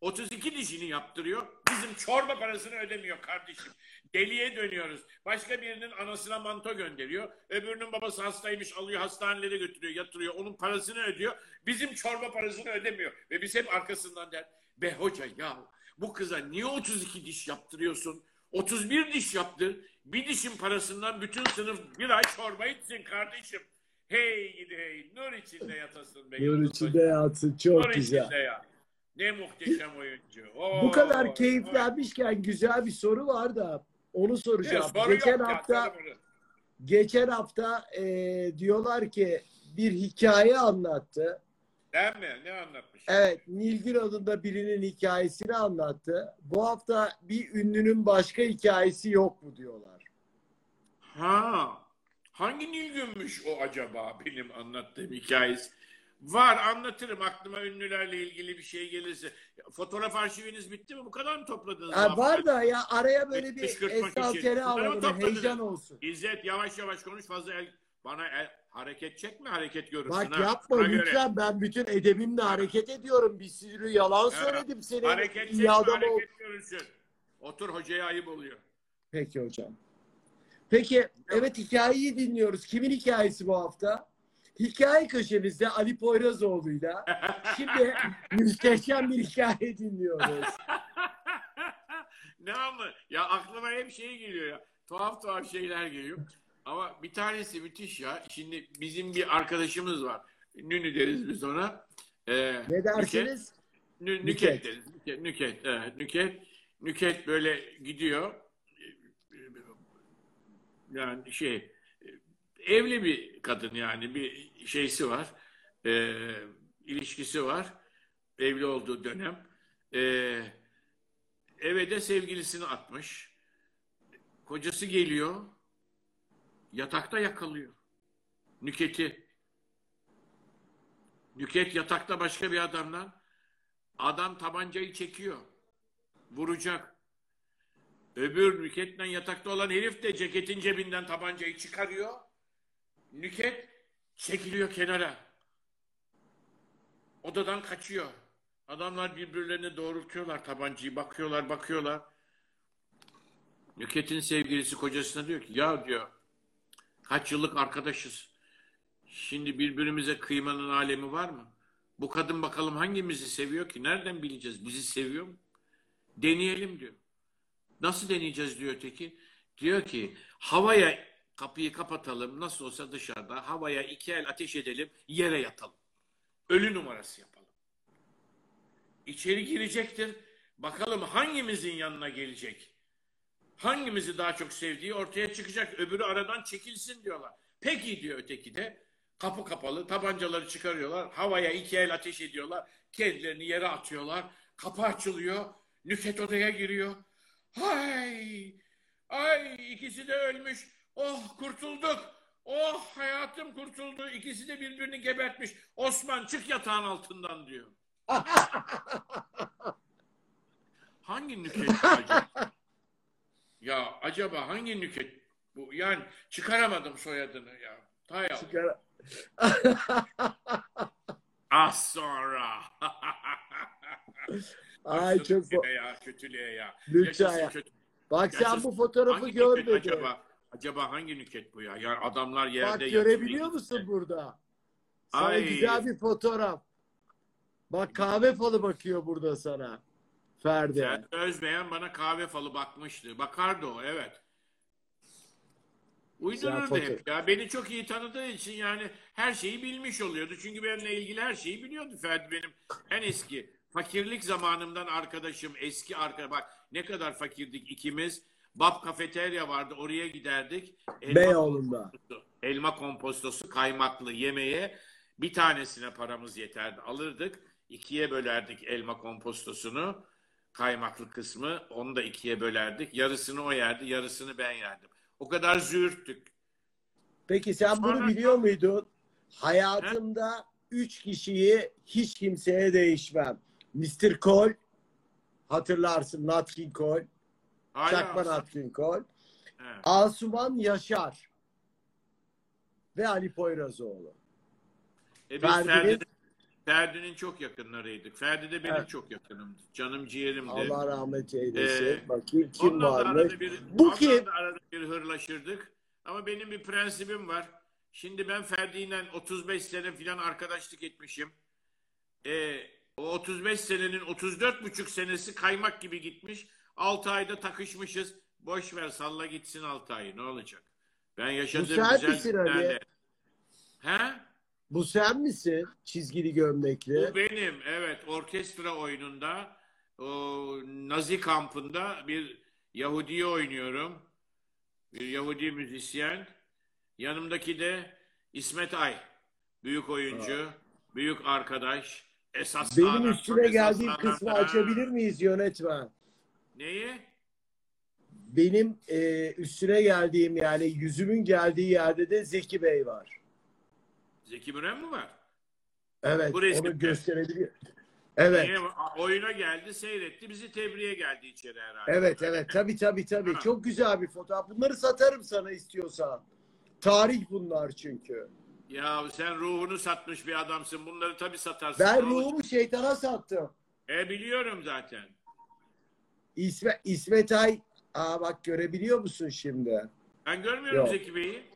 32 dişini yaptırıyor. Bizim çorba parasını ödemiyor kardeşim. Deliye dönüyoruz. Başka birinin anasına manto gönderiyor. Öbürünün babası hastaymış alıyor hastanelere götürüyor yatırıyor. Onun parasını ödüyor. Bizim çorba parasını ödemiyor. Ve biz hep arkasından der. Be hoca ya bu kıza niye 32 diş yaptırıyorsun? 31 diş yaptır. Bir dişin parasından bütün sınıf bir ay çorba içsin kardeşim. Hey gidi hey. Nur içinde yatasın be. Nur içinde yatsın. Çok Nur güzel. içinde ya. Ne muhteşem oyuncu. Oo, Bu kadar keyiflenmişken güzel bir soru var da onu Evet, soracağım. soru geçen ya, hafta bunu. geçen hafta e, diyorlar ki bir hikaye anlattı. Değil mi? Ne anlatmış? Evet, Nilgün adında birinin hikayesini anlattı. Bu hafta bir ünlünün başka hikayesi yok mu diyorlar. Ha. Hangi Nilgünmüş o acaba benim anlattığım hikayesi? Var anlatırım aklıma ünlülerle ilgili bir şey gelirse. Fotoğraf arşiviniz bitti mi? Bu kadar mı topladınız? Ha, var da ya araya böyle bir Kışkırtma Esal kişi. Kere Bunları mı alalım, heyecan olsun. İzzet yavaş yavaş konuş fazla el, bana el, hareket çekme hareket görürsün. Bak ha. yapma Ona göre. lütfen ben bütün edebimle hareket ediyorum. Bir sürü yalan Ha. söyledim senin Hareket çekme adam ol. hareket görürsün. Otur hocaya ayıp oluyor. Peki hocam. Peki evet hikayeyi dinliyoruz. Kimin hikayesi bu hafta? Hikaye köşemizde Ali Poyrazoğlu'yla şimdi muhteşem bir hikaye dinliyoruz. ne anlı? Ya aklıma hep şey geliyor ya. Tuhaf tuhaf şeyler geliyor. Ama bir tanesi müthiş ya. Şimdi bizim bir arkadaşımız var. Nünü deriz biz ona. Ee, Ne dersiniz? Nü- Nüket. nüket deriz. Nüket, nüket, evet, nüket. Nüket böyle gidiyor. Yani şey evli bir kadın yani bir şeysi var. Ee, ilişkisi var. Evli olduğu dönem. Ee, eve de sevgilisini atmış. Kocası geliyor. Yatakta yakalıyor. Nüketi. Nüket yatakta başka bir adamla. Adam tabancayı çekiyor. Vuracak. Öbür Nüket'le yatakta olan herif de ceketin cebinden tabancayı çıkarıyor. Nüket çekiliyor kenara. Odadan kaçıyor. Adamlar birbirlerine doğrultuyorlar tabancayı. Bakıyorlar bakıyorlar. Nüket'in sevgilisi kocasına diyor ki ya diyor kaç yıllık arkadaşız. Şimdi birbirimize kıymanın alemi var mı? Bu kadın bakalım hangimizi seviyor ki? Nereden bileceğiz? Bizi seviyor mu? Deneyelim diyor. Nasıl deneyeceğiz diyor öteki. Diyor ki havaya kapıyı kapatalım. Nasıl olsa dışarıda havaya iki el ateş edelim. Yere yatalım. Ölü numarası yapalım. İçeri girecektir. Bakalım hangimizin yanına gelecek. Hangimizi daha çok sevdiği ortaya çıkacak. Öbürü aradan çekilsin diyorlar. Peki diyor öteki de. Kapı kapalı. Tabancaları çıkarıyorlar. Havaya iki el ateş ediyorlar. Kendilerini yere atıyorlar. Kapı açılıyor. Nüket odaya giriyor. Hay! Ay ikisi de ölmüş. Oh kurtulduk. Oh hayatım kurtuldu. İkisi de birbirini gebertmiş. Osman çık yatağın altından diyor. Hangi nüket acaba? Ya acaba hangi nüket bu? Yani çıkaramadım soyadını ya. Hay Allah. Çıkar- az sonra. Ay çok Kötülüğe ya, kötülüğe ya. Lütfen Yaşasın ya. kötü- Bak sen Yaşasın. bu fotoğrafı görmedin. acaba? Acaba hangi nüket bu ya? Yani adamlar yerde Bak görebiliyor musun burada? Sana Ay. güzel bir fotoğraf. Bak kahve falı bakıyor burada sana. Ferdi. Ferdi Özbeğen bana kahve falı bakmıştı. Bakardı o evet. Uydururdu hep ya. Beni çok iyi tanıdığı için yani her şeyi bilmiş oluyordu. Çünkü benimle ilgili her şeyi biliyordu Ferdi benim. En eski fakirlik zamanımdan arkadaşım, eski arkadaş. Bak ne kadar fakirdik ikimiz. Bab kafeterya vardı oraya giderdik. Elma Beyoğlu'nda. kompostosu, elma kompostosu kaymaklı yemeğe bir tanesine paramız yeterdi. Alırdık. ikiye bölerdik elma kompostosunu. Kaymaklı kısmı onu da ikiye bölerdik. Yarısını o yerdi, yarısını ben yerdim. O kadar züğürttük. Peki sen Sonra- bunu biliyor muydun? Hayatımda üç kişiyi hiç kimseye değişmem. Mr. Cole, hatırlarsın Nat King Cole, Hala Çakma alsam- Nat King Cole, He. Asuman Yaşar ve Ali Poyrazoğlu. E biz Ferdi'nin- Ferdi'nin, Ferdi'nin çok yakınlarıydık. Ferdi de benim Evet. çok yakınımdı. Canım ciğerimdi. Allah rahmet eylesin. Ee, Bakayım kim varmış. bir, Bu kim? da arada bir hırlaşırdık. Ama benim bir prensibim var. Şimdi ben Ferdi'yle 35 sene falan arkadaşlık etmişim. Ee, o 35 senenin 34 buçuk senesi kaymak gibi gitmiş. 6 ayda takışmışız. Boş ver salla gitsin 6 ayı ne olacak? Ben yaşadığım sen güzel günlerle. He? Bu sen misin? Çizgili gömlekli. Bu benim evet orkestra oyununda o Nazi kampında bir Yahudi'yi oynuyorum. Bir Yahudi müzisyen. Yanımdaki de İsmet Ay. Büyük oyuncu, büyük arkadaş. Esas Benim üstüne geldiğim esas kısmı açabilir miyiz yönetmen? Neyi? Benim e, üstüne geldiğim yani yüzümün geldiği yerde de Zeki Bey var. Zeki Müren mi var? Evet Bu resimde. onu gösterebiliyor. Evet. Niye? Oyuna geldi, seyretti, bizi tebriğe geldi içeri herhalde. Evet evet tabii tabii tabii. Ha. Çok güzel bir fotoğraf. Bunları satarım sana istiyorsan. Tarih bunlar çünkü. Ya sen ruhunu satmış bir adamsın. Bunları tabii satarsın. Ben ruhumu şeytana sattım. E biliyorum zaten. İsmet, İsmet Ay Aa bak görebiliyor musun şimdi? Ben görmüyorum Yok. Zeki Bey'i.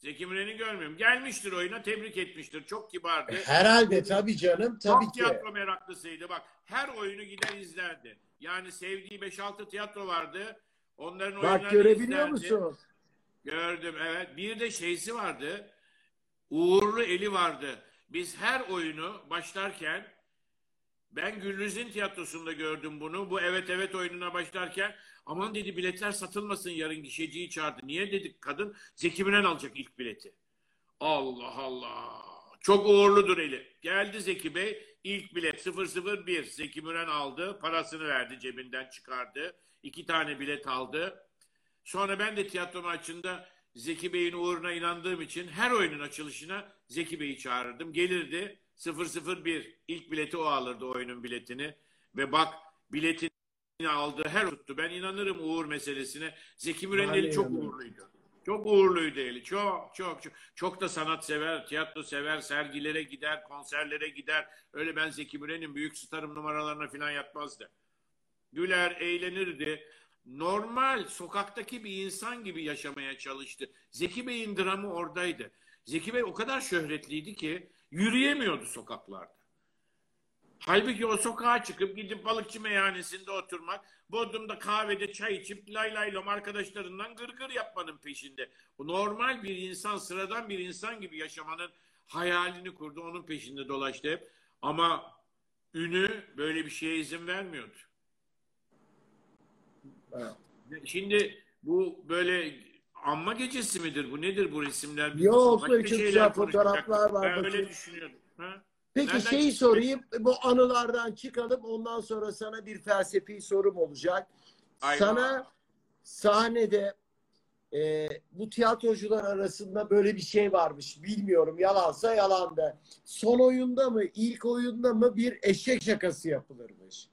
Zeki Müren'i görmüyorum. Gelmiştir oyuna, tebrik etmiştir. Çok kibardı. Herhalde tabii canım tabii Çok ki. tiyatro meraklısıydı. Bak her oyunu gider izlerdi. Yani sevdiği 5-6 tiyatro vardı. Onların oyunlarını Bak görebiliyor izlerdi. musun? Gördüm evet. Bir de şeysi vardı. Uğurlu eli vardı. Biz her oyunu başlarken ben Güllüz'ün tiyatrosunda gördüm bunu. Bu evet evet oyununa başlarken aman dedi biletler satılmasın yarın gişeciyi çağırdı. Niye dedik kadın? Zeki Müren alacak ilk bileti. Allah Allah. Çok uğurludur eli. Geldi Zeki Bey. ilk bilet 001. Zeki Müren aldı. Parasını verdi cebinden çıkardı. İki tane bilet aldı. Sonra ben de tiyatro maçında Zeki Bey'in uğruna inandığım için her oyunun açılışına Zeki Bey'i çağırırdım. Gelirdi 001 ilk bileti o alırdı oyunun biletini ve bak biletini aldı her tuttu. Ben inanırım uğur meselesine. Zeki Müren'in eli çok uğurluydu. Çok uğurluydu eli. Çok çok çok. Çok da sanat sever, tiyatro sever, sergilere gider, konserlere gider. Öyle ben Zeki Müren'in büyük starım numaralarına falan yatmazdı. Güler, eğlenirdi. Normal sokaktaki bir insan gibi yaşamaya çalıştı. Zeki Bey'in dramı oradaydı. Zeki Bey o kadar şöhretliydi ki yürüyemiyordu sokaklarda. Halbuki o sokağa çıkıp gidip balıkçı meyhanesinde oturmak, Bodrum'da kahvede çay içip lay lay lom arkadaşlarından gırgır yapmanın peşinde. O normal bir insan, sıradan bir insan gibi yaşamanın hayalini kurdu. Onun peşinde dolaştı hep. Ama ünü böyle bir şeye izin vermiyordu. Evet. Şimdi bu böyle anma gecesi midir? Bu nedir bu resimler? Yok, çok güzel fotoğraflar var, Ben öyle düşünüyorum. Ha? Peki Nereden şeyi çıktı? sorayım. Bu anılardan çıkalım. Ondan sonra sana bir felsefi sorum olacak. Aynen. Sana sahnede e, bu tiyatrocular arasında böyle bir şey varmış. Bilmiyorum yalansa yalan da. Son oyunda mı ilk oyunda mı bir eşek şakası yapılırmış.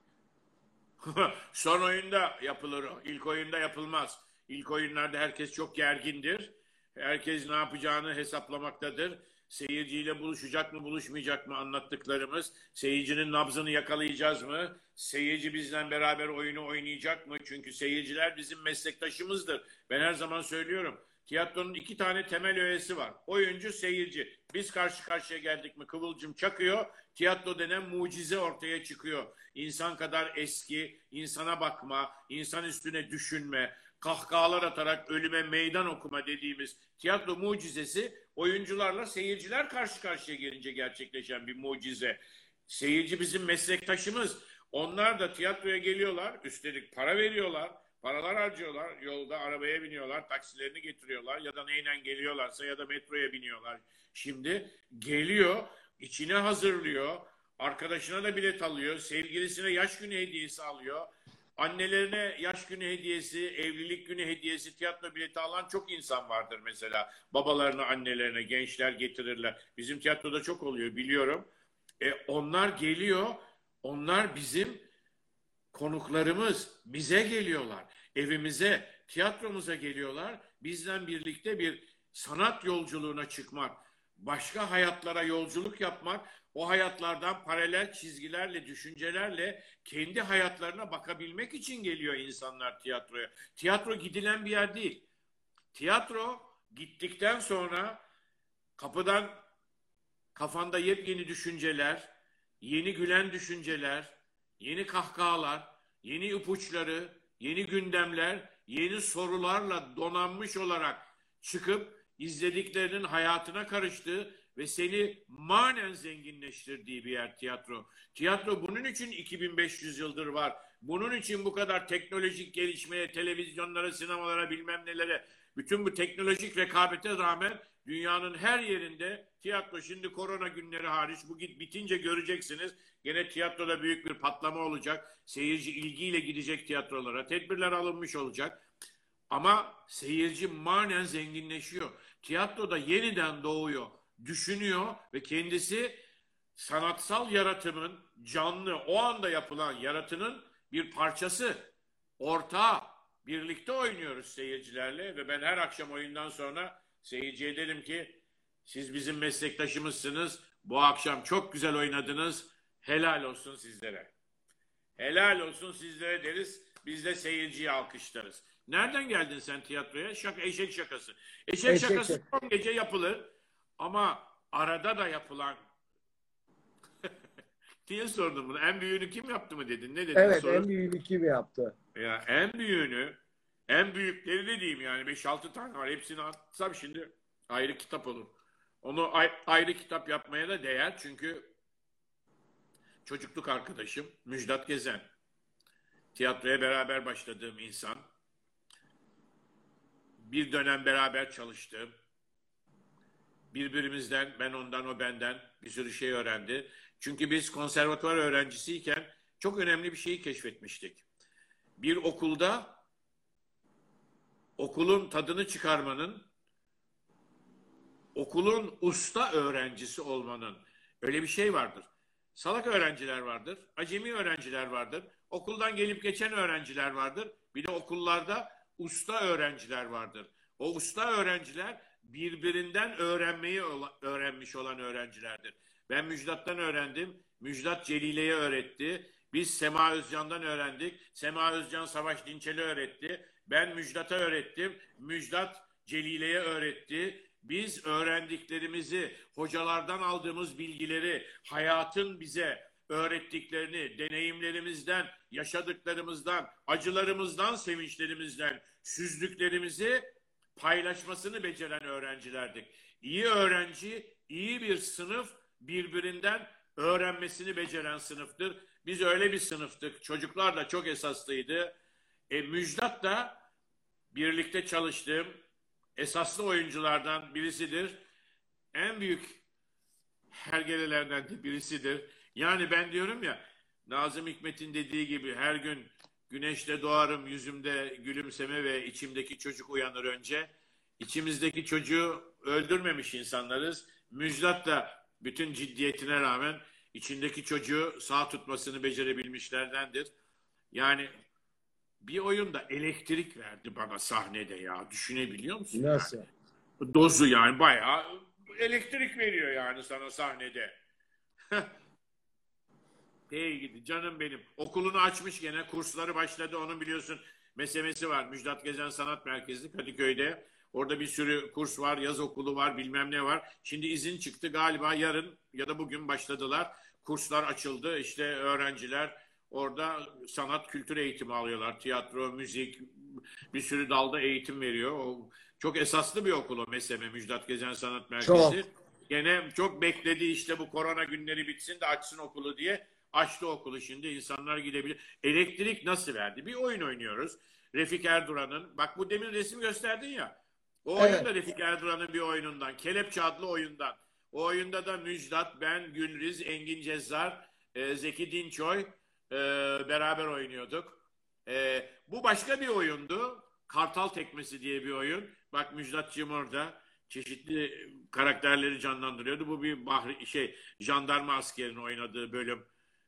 Son oyunda yapılır. İlk oyunda yapılmaz. İlk oyunlarda herkes çok gergindir. Herkes ne yapacağını hesaplamaktadır. Seyirciyle buluşacak mı, buluşmayacak mı anlattıklarımız? Seyircinin nabzını yakalayacağız mı? Seyirci bizden beraber oyunu oynayacak mı? Çünkü seyirciler bizim meslektaşımızdır. Ben her zaman söylüyorum. Tiyatronun iki tane temel öğesi var. Oyuncu, seyirci. Biz karşı karşıya geldik mi kıvılcım çakıyor. Tiyatro denen mucize ortaya çıkıyor. İnsan kadar eski, insana bakma, insan üstüne düşünme, kahkahalar atarak ölüme meydan okuma dediğimiz tiyatro mucizesi oyuncularla seyirciler karşı karşıya gelince gerçekleşen bir mucize. Seyirci bizim meslektaşımız. Onlar da tiyatroya geliyorlar, üstelik para veriyorlar, paralar harcıyorlar, yolda arabaya biniyorlar, taksilerini getiriyorlar ya da neyle geliyorlarsa ya da metroya biniyorlar. Şimdi geliyor, içine hazırlıyor, arkadaşına da bilet alıyor, sevgilisine yaş günü hediyesi alıyor. Annelerine yaş günü hediyesi, evlilik günü hediyesi, tiyatro bileti alan çok insan vardır mesela. Babalarına, annelerine, gençler getirirler. Bizim tiyatroda çok oluyor biliyorum. E, onlar geliyor, onlar bizim konuklarımız. Bize geliyorlar, evimize, tiyatromuza geliyorlar. Bizden birlikte bir sanat yolculuğuna çıkmak, başka hayatlara yolculuk yapmak, o hayatlardan paralel çizgilerle, düşüncelerle kendi hayatlarına bakabilmek için geliyor insanlar tiyatroya. Tiyatro gidilen bir yer değil. Tiyatro gittikten sonra kapıdan kafanda yepyeni düşünceler, yeni gülen düşünceler, yeni kahkahalar, yeni ipuçları, yeni gündemler, yeni sorularla donanmış olarak çıkıp izlediklerinin hayatına karıştığı ve seni manen zenginleştirdiği bir yer tiyatro. Tiyatro bunun için 2500 yıldır var. Bunun için bu kadar teknolojik gelişmeye, televizyonlara, sinemalara bilmem nelere, bütün bu teknolojik rekabete rağmen dünyanın her yerinde tiyatro şimdi korona günleri hariç bu git bitince göreceksiniz. Gene tiyatroda büyük bir patlama olacak. Seyirci ilgiyle gidecek tiyatrolara. Tedbirler alınmış olacak. Ama seyirci manen zenginleşiyor. Tiyatroda yeniden doğuyor, düşünüyor ve kendisi sanatsal yaratımın canlı o anda yapılan yaratının bir parçası. Ortağı birlikte oynuyoruz seyircilerle ve ben her akşam oyundan sonra seyirciye derim ki siz bizim meslektaşımızsınız. Bu akşam çok güzel oynadınız. Helal olsun sizlere. Helal olsun sizlere deriz. Biz de seyirciyi alkışlarız. Nereden geldin sen tiyatroya? Şaka, eşek şakası. Eşek, Eşek şakası şaka. son gece yapılır. Ama arada da yapılan diye sordum bunu. En büyüğünü kim yaptı mı dedin? Ne dedin? Evet Soru- en büyüğünü kim yaptı? ya en büyüğünü, en büyükleri de diyeyim yani 5-6 tane var. Hepsini atsam şimdi ayrı kitap olur. Onu ay- ayrı kitap yapmaya da değer çünkü çocukluk arkadaşım Müjdat Gezen. Tiyatroya beraber başladığım insan. Bir dönem beraber çalıştım. Birbirimizden, ben ondan, o benden bir sürü şey öğrendi. Çünkü biz konservatuvar öğrencisiyken çok önemli bir şeyi keşfetmiştik bir okulda okulun tadını çıkarmanın okulun usta öğrencisi olmanın öyle bir şey vardır. Salak öğrenciler vardır, acemi öğrenciler vardır, okuldan gelip geçen öğrenciler vardır. Bir de okullarda usta öğrenciler vardır. O usta öğrenciler birbirinden öğrenmeyi öğrenmiş olan öğrencilerdir. Ben Müjdat'tan öğrendim. Müjdat Celile'ye öğretti. Biz Sema Özcan'dan öğrendik. Sema Özcan Savaş Dinçel'e öğretti. Ben Müjdat'a öğrettim. Müjdat Celile'ye öğretti. Biz öğrendiklerimizi, hocalardan aldığımız bilgileri, hayatın bize öğrettiklerini, deneyimlerimizden, yaşadıklarımızdan, acılarımızdan, sevinçlerimizden, süzdüklerimizi paylaşmasını beceren öğrencilerdik. İyi öğrenci, iyi bir sınıf birbirinden öğrenmesini beceren sınıftır. Biz öyle bir sınıftık. Çocuklar da çok esaslıydı. E, Müjdat da birlikte çalıştığım esaslı oyunculardan birisidir. En büyük hergelelerden de birisidir. Yani ben diyorum ya Nazım Hikmet'in dediği gibi her gün güneşle doğarım yüzümde gülümseme ve içimdeki çocuk uyanır önce. İçimizdeki çocuğu öldürmemiş insanlarız. Müjdat da bütün ciddiyetine rağmen içindeki çocuğu sağ tutmasını becerebilmişlerdendir. Yani bir oyunda elektrik verdi bana sahnede ya. Düşünebiliyor musun? Nasıl? dozu yani bayağı elektrik veriyor yani sana sahnede. Hey gidi canım benim. Okulunu açmış gene. Kursları başladı. Onun biliyorsun mesemesi var. Müjdat Gezen Sanat Merkezi Kadıköy'de. Orada bir sürü kurs var. Yaz okulu var. Bilmem ne var. Şimdi izin çıktı. Galiba yarın ya da bugün başladılar. Kurslar açıldı. İşte öğrenciler orada sanat kültür eğitimi alıyorlar. Tiyatro, müzik bir sürü dalda eğitim veriyor. O, çok esaslı bir okul o MESEME Müjdat Gezen Sanat Merkezi. Çok. Gene çok bekledi işte bu korona günleri bitsin de açsın okulu diye. Açtı okulu şimdi insanlar gidebilir. Elektrik nasıl verdi? Bir oyun oynuyoruz. Refik Erduran'ın. Bak bu demin resim gösterdin ya. O Evet. da Refik Erduran'ın bir oyunundan. Kelepçe adlı oyundan. O oyunda da Müjdat, ben, Gülriz, Engin Cezzar, e, Zeki Dinçoy e, beraber oynuyorduk. E, bu başka bir oyundu. Kartal Tekmesi diye bir oyun. Bak Müjdatçığım orada çeşitli karakterleri canlandırıyordu. Bu bir bahri, şey jandarma askerinin oynadığı bölüm.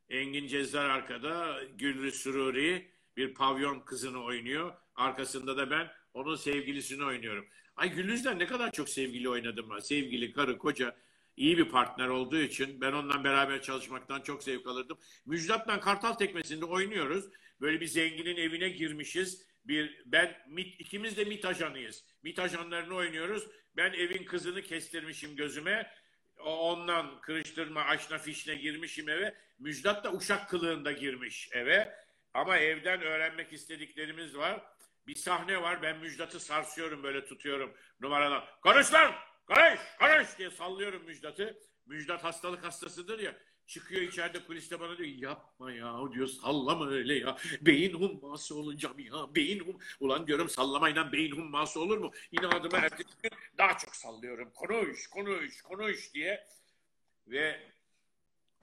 Engin Cezzar arkada, Gülrü Sururi bir pavyon kızını oynuyor. Arkasında da ben onun sevgilisini oynuyorum. Ay Gülüz'den ne kadar çok sevgili oynadım ben. Sevgili, karı, koca iyi bir partner olduğu için ben onunla beraber çalışmaktan çok zevk alırdım. Müjdat'la Kartal Tekmesi'nde oynuyoruz. Böyle bir zenginin evine girmişiz. Bir ben MIT, ikimiz de MIT ajanıyız. MIT ajanlarını oynuyoruz. Ben evin kızını kestirmişim gözüme. Ondan kırıştırma, aşna fişne girmişim eve. Müjdat da uşak kılığında girmiş eve. Ama evden öğrenmek istediklerimiz var. Bir sahne var. Ben Müjdat'ı sarsıyorum böyle tutuyorum numaradan. Konuş lan! Konuş! Konuş! diye sallıyorum Müjdat'ı. Müjdat hastalık hastasıdır ya. Çıkıyor içeride kuliste bana diyor yapma ya diyor sallama öyle ya. Beyin humması olacağım ya. Beyin hum... Ulan diyorum sallamayla beyin humması olur mu? İnadıma ertesi gün daha çok sallıyorum. Konuş, konuş, konuş diye. Ve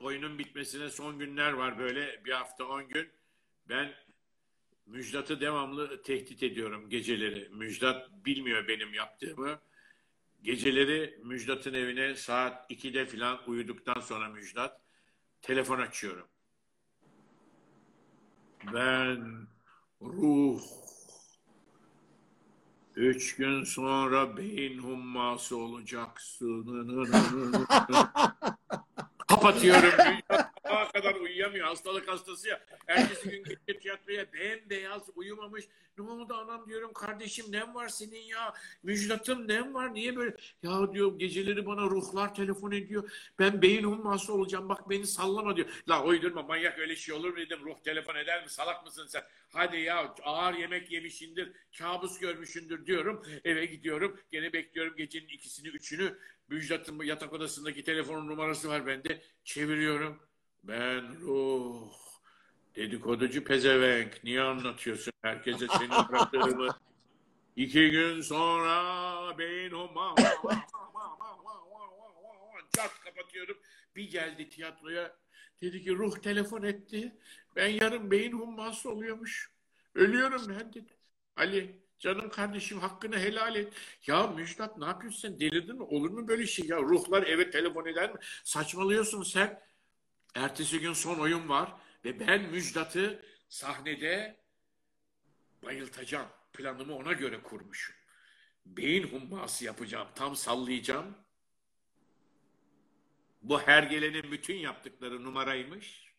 oyunun bitmesine son günler var böyle bir hafta on gün. Ben Müjdat'ı devamlı tehdit ediyorum geceleri. Müjdat bilmiyor benim yaptığımı. Geceleri Müjdat'ın evine saat 2'de falan uyuduktan sonra Müjdat telefon açıyorum. Ben ruh üç gün sonra beyin humması olacaksın. Kapatıyorum. Sabaha kadar uyuyamıyor. Hastalık hastası ya. Ertesi gün gitti tiyatroya bembeyaz uyumamış. Ne oldu anam diyorum kardeşim nem var senin ya. Müjdat'ım nem var niye böyle? Ya diyor geceleri bana ruhlar telefon ediyor. Ben beyin humması olacağım bak beni sallama diyor. La uydurma manyak öyle şey olur mu dedim. Ruh telefon eder mi salak mısın sen? Hadi ya ağır yemek yemişindir. Kabus görmüşündür diyorum. Eve gidiyorum. Gene bekliyorum gecenin ikisini üçünü. Müjdat'ın yatak odasındaki telefonun numarası var bende. Çeviriyorum. Ben ruh. Dedikoducu pezevenk. Niye anlatıyorsun herkese senin aradığımı? İki gün sonra beyin huma Çat kapatıyorum. Bir geldi tiyatroya. Dedi ki ruh telefon etti. Ben yarın beyin humması oluyormuş. Ölüyorum ben dedi. Ali canım kardeşim hakkını helal et. Ya Müjdat ne yapıyorsun sen delirdin mi? Olur mu böyle şey ya? Ruhlar eve telefon eder mi? Saçmalıyorsun sen. Ertesi gün son oyun var ve ben Müjdat'ı sahnede bayıltacağım. Planımı ona göre kurmuşum. Beyin humması yapacağım. Tam sallayacağım. Bu hergelenin bütün yaptıkları numaraymış.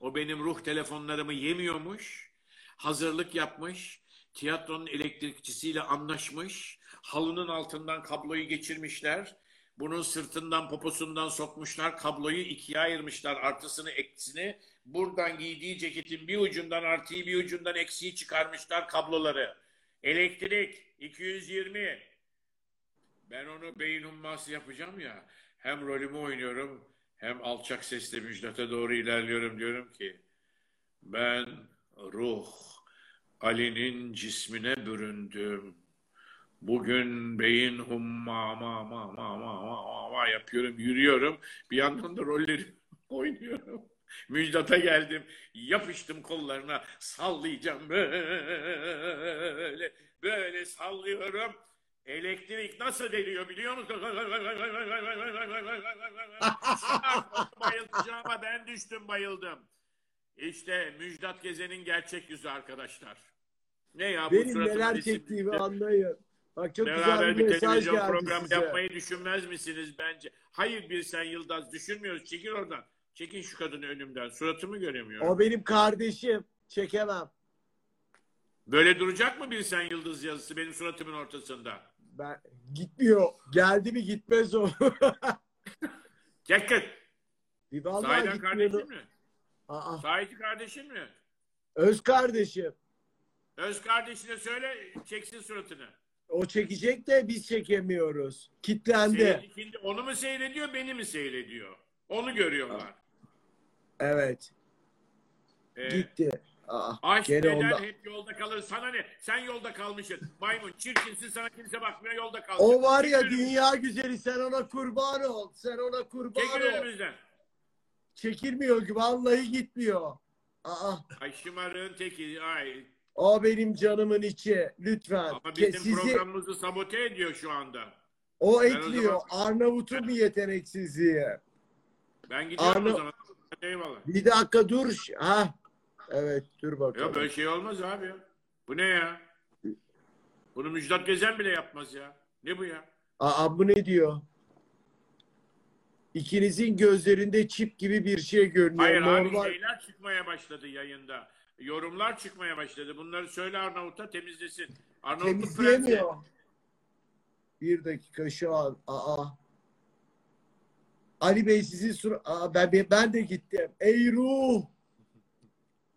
O benim ruh telefonlarımı yemiyormuş. Hazırlık yapmış. Tiyatronun elektrikçisiyle anlaşmış. Halının altından kabloyu geçirmişler. Bunun sırtından poposundan sokmuşlar. Kabloyu ikiye ayırmışlar. Artısını eksisini. Buradan giydiği ceketin bir ucundan artıyı bir ucundan eksiği çıkarmışlar kabloları. Elektrik 220. Ben onu beyin humması yapacağım ya. Hem rolümü oynuyorum hem alçak sesle Müjdat'a doğru ilerliyorum diyorum ki ben ruh Ali'nin cismine büründüm. Bugün beyin humma ma ma ma ma ma ma yapıyorum, yürüyorum. Bir yandan da rolleri oynuyorum. Müjdat'a geldim, yapıştım kollarına, sallayacağım böyle, böyle sallıyorum. Elektrik nasıl deliyor biliyor musun? Bayılacağıma ben düştüm bayıldım. İşte Müjdat Gezen'in gerçek yüzü arkadaşlar. Ne ya bu Benim neler çektiğimi anlayın. Bak çok Beraber güzel bir bir televizyon programı size. yapmayı düşünmez misiniz bence? Hayır bir sen Yıldız düşünmüyoruz. Çekil oradan. Çekin şu kadını önümden. Suratımı göremiyorum. O benim kardeşim. Çekemem. Böyle duracak mı bir sen Yıldız yazısı benim suratımın ortasında? Ben gitmiyor. Geldi mi gitmez o. Yakın. bir Sahiden kardeşin mi? Aa, Sahiti kardeşin mi? öz kardeşim. Öz kardeşine söyle çeksin suratını. O çekecek de biz çekemiyoruz. Kitlendi. Şimdi onu mu seyrediyor beni mi seyrediyor? Onu görüyorlar. Evet. Ee, Gitti. Aa, Aşk gene eder onda. hep yolda kalır. Sana ne? Sen yolda kalmışsın. Maymun çirkinsin sana kimse bakmıyor yolda kal. O var ya dünya güzeli sen ona kurban ol. Sen ona kurban Çekil ol. önümüzden. Çekilmiyor ki vallahi gitmiyor. Aa, Ay şımarığın teki. Ay. O benim canımın içi. Lütfen. Ama Ke- bizim Sizi programımızı sabote ediyor şu anda. o o ekliyor. zaman- Arnavut'un bir yeteneksizliği. Ben gidiyorum Arna- o zaman. Eyvallah. Bir dakika dur. Ha. Evet dur bakalım. Ya böyle şey olmaz abi ya. Bu ne ya? Bunu Müjdat Gezen bile yapmaz ya. Ne bu ya? Aa bu ne diyor? İkinizin gözlerinde çip gibi bir şey görünüyor. Hayır abi Normal. şeyler çıkmaya başladı yayında. Yorumlar çıkmaya başladı. Bunları söyle Arnavut'a temizlesin. Arnavutluk prensi. Temizleyemiyor. Bir dakika şu an. Aa. Ali Bey sizin sur Aa, ben, ben de gittim. Ey ruh!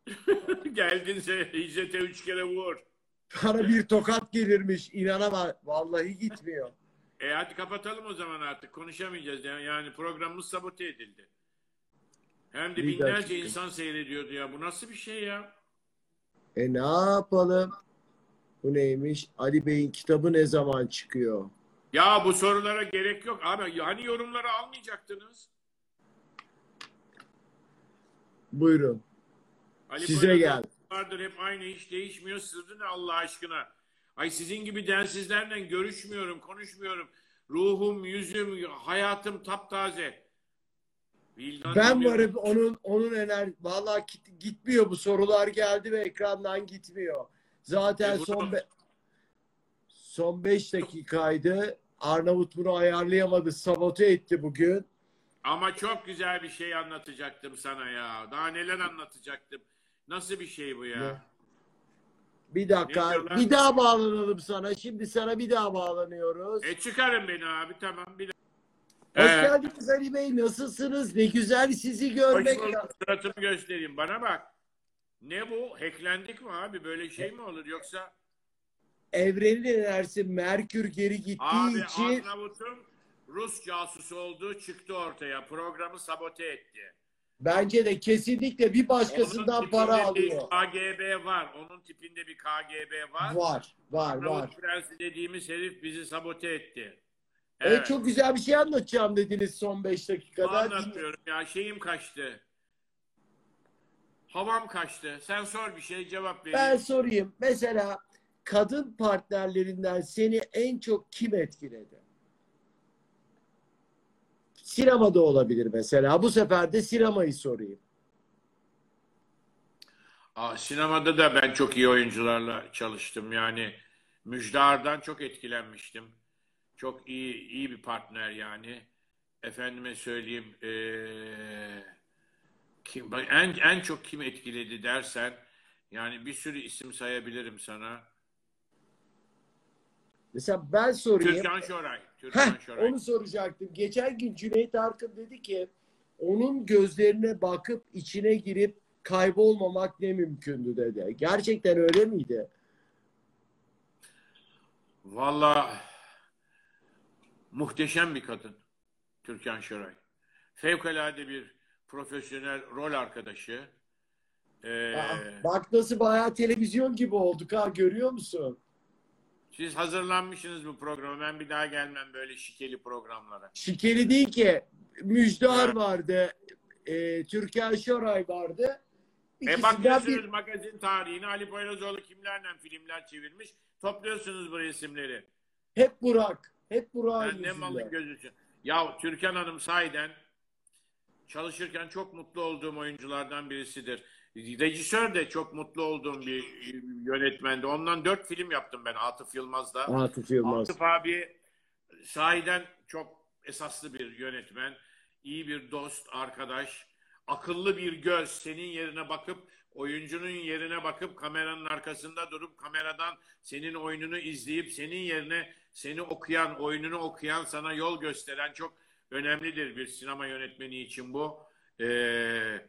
Geldin sen İzzet'e üç kere vur. Bana bir tokat gelirmiş. İnanamam. Vallahi gitmiyor. E hadi kapatalım o zaman artık. Konuşamayacağız. Yani programımız sabote edildi. Hem de binlerce dakika. insan seyrediyordu ya. Bu nasıl bir şey ya? E ne yapalım? Bu neymiş? Ali Bey'in kitabı ne zaman çıkıyor? Ya bu sorulara gerek yok. Abi hani yorumları almayacaktınız? Buyurun. Ali Size gel. Vardır hep aynı hiç değişmiyor. Sırrı ne Allah aşkına? Ay sizin gibi densizlerle görüşmüyorum, konuşmuyorum. Ruhum, yüzüm, hayatım taptaze. Ben varım onun onun ener vallahi git- gitmiyor bu sorular geldi ve ekrandan gitmiyor. Zaten E son be- son 5 dakikaydı. Arnavut bunu ayarlayamadı. Sabote etti bugün. Ama çok güzel bir şey anlatacaktım sana ya. Daha neler anlatacaktım. Nasıl bir şey bu ya? Ne? Bir Ne dakika. diyorlar? Bir daha bağlanalım sana. Şimdi sana bir daha bağlanıyoruz. E çıkarın beni abi tamam. Bir de... Hoş Ee, geldiniz Ali Bey. Nasılsınız? Ne güzel sizi görmek. Suratımı göstereyim. Bana bak. Ne bu? Hacklendik mi abi? Böyle şey mi olur? Yoksa Evrenin enerjisi Merkür geri gittiği abi için Arnavut'un Rus casusu olduğu çıktı ortaya. Programı sabote etti. bence de kesinlikle bir başkasından Onun para alıyor. KGB var. Onun tipinde bir KGB var. Var, var, Arnavut var. Prensi dediğimiz herif bizi sabote etti. Evet. çok güzel bir şey anlatacağım dediniz son 5 dakikada. Anlatmıyorum ya şeyim kaçtı. Havam kaçtı. Sen sor bir şey cevap vereyim. Ben sorayım. Mesela kadın partnerlerinden seni en çok kim etkiledi? Sinemada olabilir mesela. Bu sefer de sinemayı sorayım. Aa, sinemada da ben çok iyi oyuncularla çalıştım. Yani Müjdar'dan çok etkilenmiştim. Çok iyi iyi bir partner yani. Efendime söyleyeyim eee, kim en en çok kim etkiledi dersen yani bir sürü isim sayabilirim sana. Mesela ben sorayım. Türkan Şoray. Türkan Heh, Şoray. onu soracaktım. Geçen gün Cüneyt Arkın dedi ki onun gözlerine bakıp içine girip kaybolmamak ne mümkündü dedi. Gerçekten öyle miydi? Valla muhteşem bir kadın Türkan Şoray. Fevkalade bir profesyonel rol arkadaşı. Ee, Aa, bak nasıl bayağı televizyon gibi olduk ha görüyor musun? siz hazırlanmışsınız bu programa. Ben bir daha gelmem böyle şikeli programlara. Şikeli değil ki. Müjdar vardı. E, Türkan Şoray vardı. E İkisinden bakıyorsunuz bir... magazin tarihine Ali Poyrazoğlu kimlerle filmler çevirmiş. Topluyorsunuz bu resimleri. Hep Burak. Hep Burak'ın Ben ne malın gözüsü. Ya Türkan Hanım sahiden çalışırken çok mutlu olduğum oyunculardan birisidir. Rejisör de çok mutlu olduğum bir yönetmendi. Ondan dört film yaptım ben Atıf Yılmaz'da. Atıf Yılmaz. Atıf abi sahiden çok esaslı bir yönetmen. iyi bir dost, arkadaş. Akıllı bir göz. Senin yerine bakıp, oyuncunun yerine bakıp kameranın arkasında durup kameradan senin oyununu izleyip senin yerine seni okuyan, oyununu okuyan, sana yol gösteren çok önemlidir bir sinema yönetmeni için bu. Ee,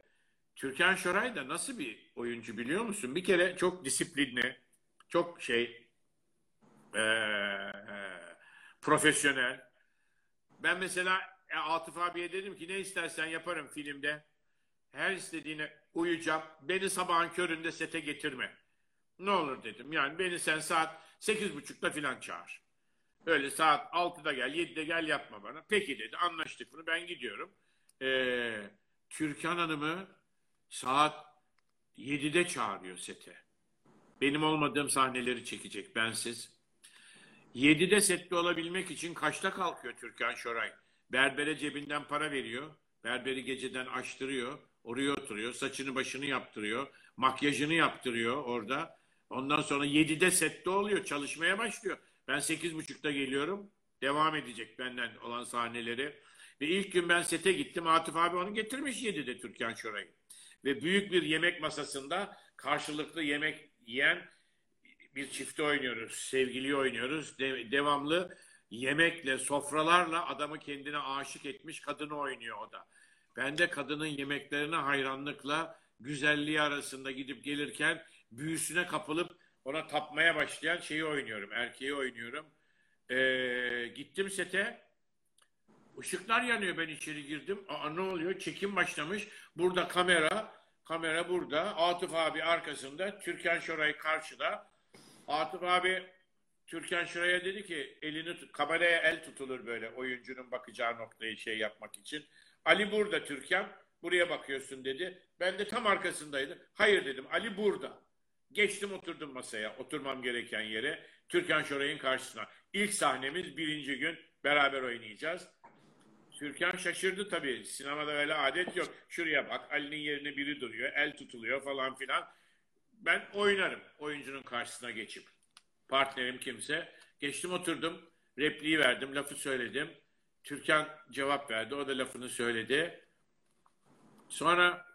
Türkan Şoray da nasıl bir oyuncu biliyor musun? Bir kere çok disiplinli, çok şey ee, profesyonel. Ben mesela e, Atıf abiye dedim ki ne istersen yaparım filmde. Her istediğine uyacağım. Beni sabahın köründe sete getirme. Ne olur dedim. Yani beni sen saat sekiz buçukta filan çağır. Öyle saat 6'da gel, 7'de gel yapma bana. Peki dedi. Anlaştık bunu. Ben gidiyorum. Ee, Türkan Hanım'ı saat 7'de çağırıyor sete. Benim olmadığım sahneleri çekecek bensiz. 7'de sette olabilmek için kaçta kalkıyor Türkan Şoray? Berbere cebinden para veriyor. Berberi geceden açtırıyor. Oraya oturuyor. Saçını başını yaptırıyor. Makyajını yaptırıyor orada. Ondan sonra 7'de sette oluyor. Çalışmaya başlıyor. Ben 8.30'da geliyorum. Devam edecek benden olan sahneleri. Ve ilk gün ben sete gittim. Atıf abi onu getirmiş 7'de Türkan Şoray'ı. Ve büyük bir yemek masasında karşılıklı yemek yiyen bir çifte oynuyoruz. Sevgili oynuyoruz. De- devamlı yemekle, sofralarla adamı kendine aşık etmiş kadını oynuyor o da. Ben de kadının yemeklerine hayranlıkla güzelliği arasında gidip gelirken büyüsüne kapılıp ona tapmaya başlayan şeyi oynuyorum. Erkeği oynuyorum. Ee, gittim sete. Işıklar yanıyor ben içeri girdim. Aa ne oluyor? Çekim başlamış. Burada kamera. Kamera burada. Atıf abi arkasında. Türkan Şoray karşıda. Atıf abi Türkan Şoray'a dedi ki elini kameraya el tutulur böyle oyuncunun bakacağı noktayı şey yapmak için. Ali burada Türkan. Buraya bakıyorsun dedi. Ben de tam arkasındaydım. Hayır dedim. Ali burada. Geçtim oturdum masaya. Oturmam gereken yere. Türkan Şoray'ın karşısına. İlk sahnemiz birinci gün. Beraber oynayacağız. Türkan şaşırdı tabii. Sinemada öyle adet yok. Şuraya bak. Ali'nin yerine biri duruyor. El tutuluyor falan filan. Ben oynarım. Oyuncunun karşısına geçip. Partnerim kimse. Geçtim oturdum. Repliği verdim. Lafı söyledim. Türkan cevap verdi. O da lafını söyledi. Sonra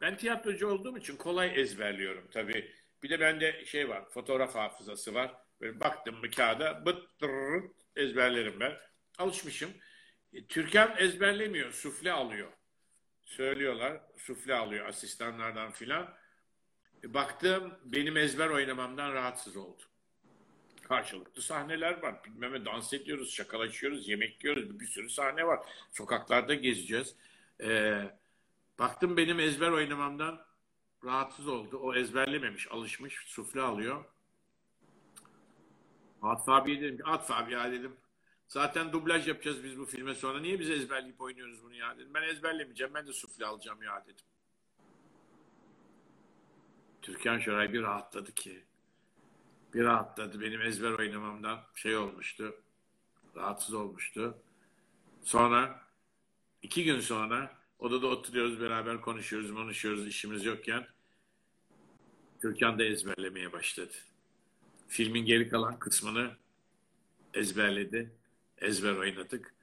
ben tiyatrocu olduğum için kolay ezberliyorum tabii. Bir de bende şey var, fotoğraf hafızası var. Böyle baktım mı kağıda bıt ezberlerim ben. Alışmışım. E, Türkan ezberlemiyor, sufle alıyor. Söylüyorlar, sufle alıyor asistanlardan filan. E, baktım benim ezber oynamamdan rahatsız oldu. Karşılıklı sahneler var. Bilmem dans ediyoruz, şakalaşıyoruz, yemek yiyoruz. Bir sürü sahne var. Sokaklarda gezeceğiz. Ee, baktım benim ezber oynamamdan rahatsız oldu. O ezberlememiş, alışmış. Sufle alıyor. Atıf abiye dedim ki Atıf abi ya dedim. Zaten dublaj yapacağız biz bu filme sonra. Niye biz ezberleyip oynuyoruz bunu ya dedim. Ben ezberlemeyeceğim. Ben de sufle alacağım ya dedim. Türkan Şoray bir rahatladı ki. Bir rahatladı. Benim ezber oynamamdan şey olmuştu. Rahatsız olmuştu. Sonra iki gün sonra odada oturuyoruz beraber konuşuyoruz konuşuyoruz işimiz yokken Türkan da ezberlemeye başladı. Filmin geri kalan kısmını ezberledi. Ezber oynadık.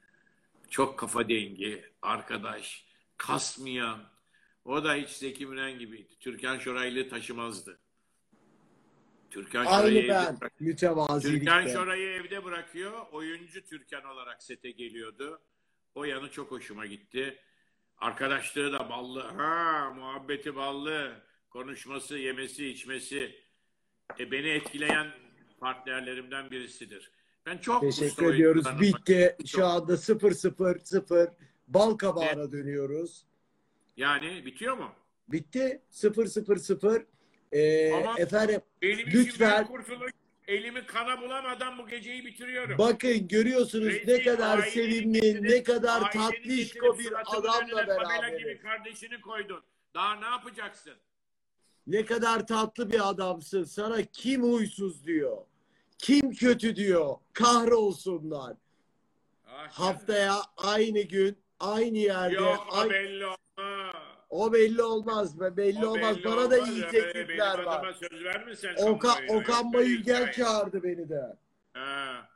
Çok kafa dengi, arkadaş, kasmayan. O da hiç Zeki Müren gibiydi. Türkan Şoraylı taşımazdı. Türkan Şoray'ı ben. Mütevazilikte. Türkan Şoray'ı evde bırakıyor. Oyuncu Türkan olarak sete geliyordu. O yanı çok hoşuma gitti. Arkadaşlığı da ballı. Ha, muhabbeti ballı. Konuşması, yemesi, içmesi. E, beni etkileyen partnerlerimden birisidir. Ben çok Teşekkür ediyoruz. Bitti. Çok. Şu anda 0-0-0. Bal kabağına dönüyoruz. Yani bitiyor mu? Bitti. 0-0-0. Ee, Ama- efendim Benim Lütfen. işim kurtuluş. Elimi kana bulamadan bu geceyi bitiriyorum. bakın görüyorsunuz ne Rezil, kadar aileni sevimli, getirip- ne kadar tatlışko bir adamla beraberiz. gibi kardeşini koydun. Daha ne yapacaksın? Ne kadar tatlı bir adamsın. Sana kim huysuz diyor. Kim kötü diyor. Kahrolsunlar. Ah, Haftaya aynı gün, aynı yerde, Yok o ay- belli. O belli olmaz be. Belli O olmaz. belli Bana da olmaz iyi ya, teklifler benim var. söz verme sen Okan. Okan Bayülgen çağırdı beni de. Ha.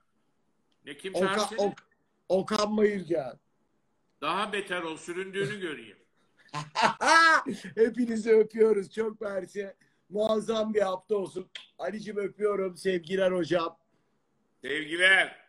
Ne kim Okan, çağırdı seni? Ok- Okan Bayülgen. Daha beter ol süründüğünü göreyim. Hepinizi öpüyoruz. Çok mersi. Muazzam bir hafta olsun. Ali'cim öpüyorum. Sevgiler hocam. Sevgiler.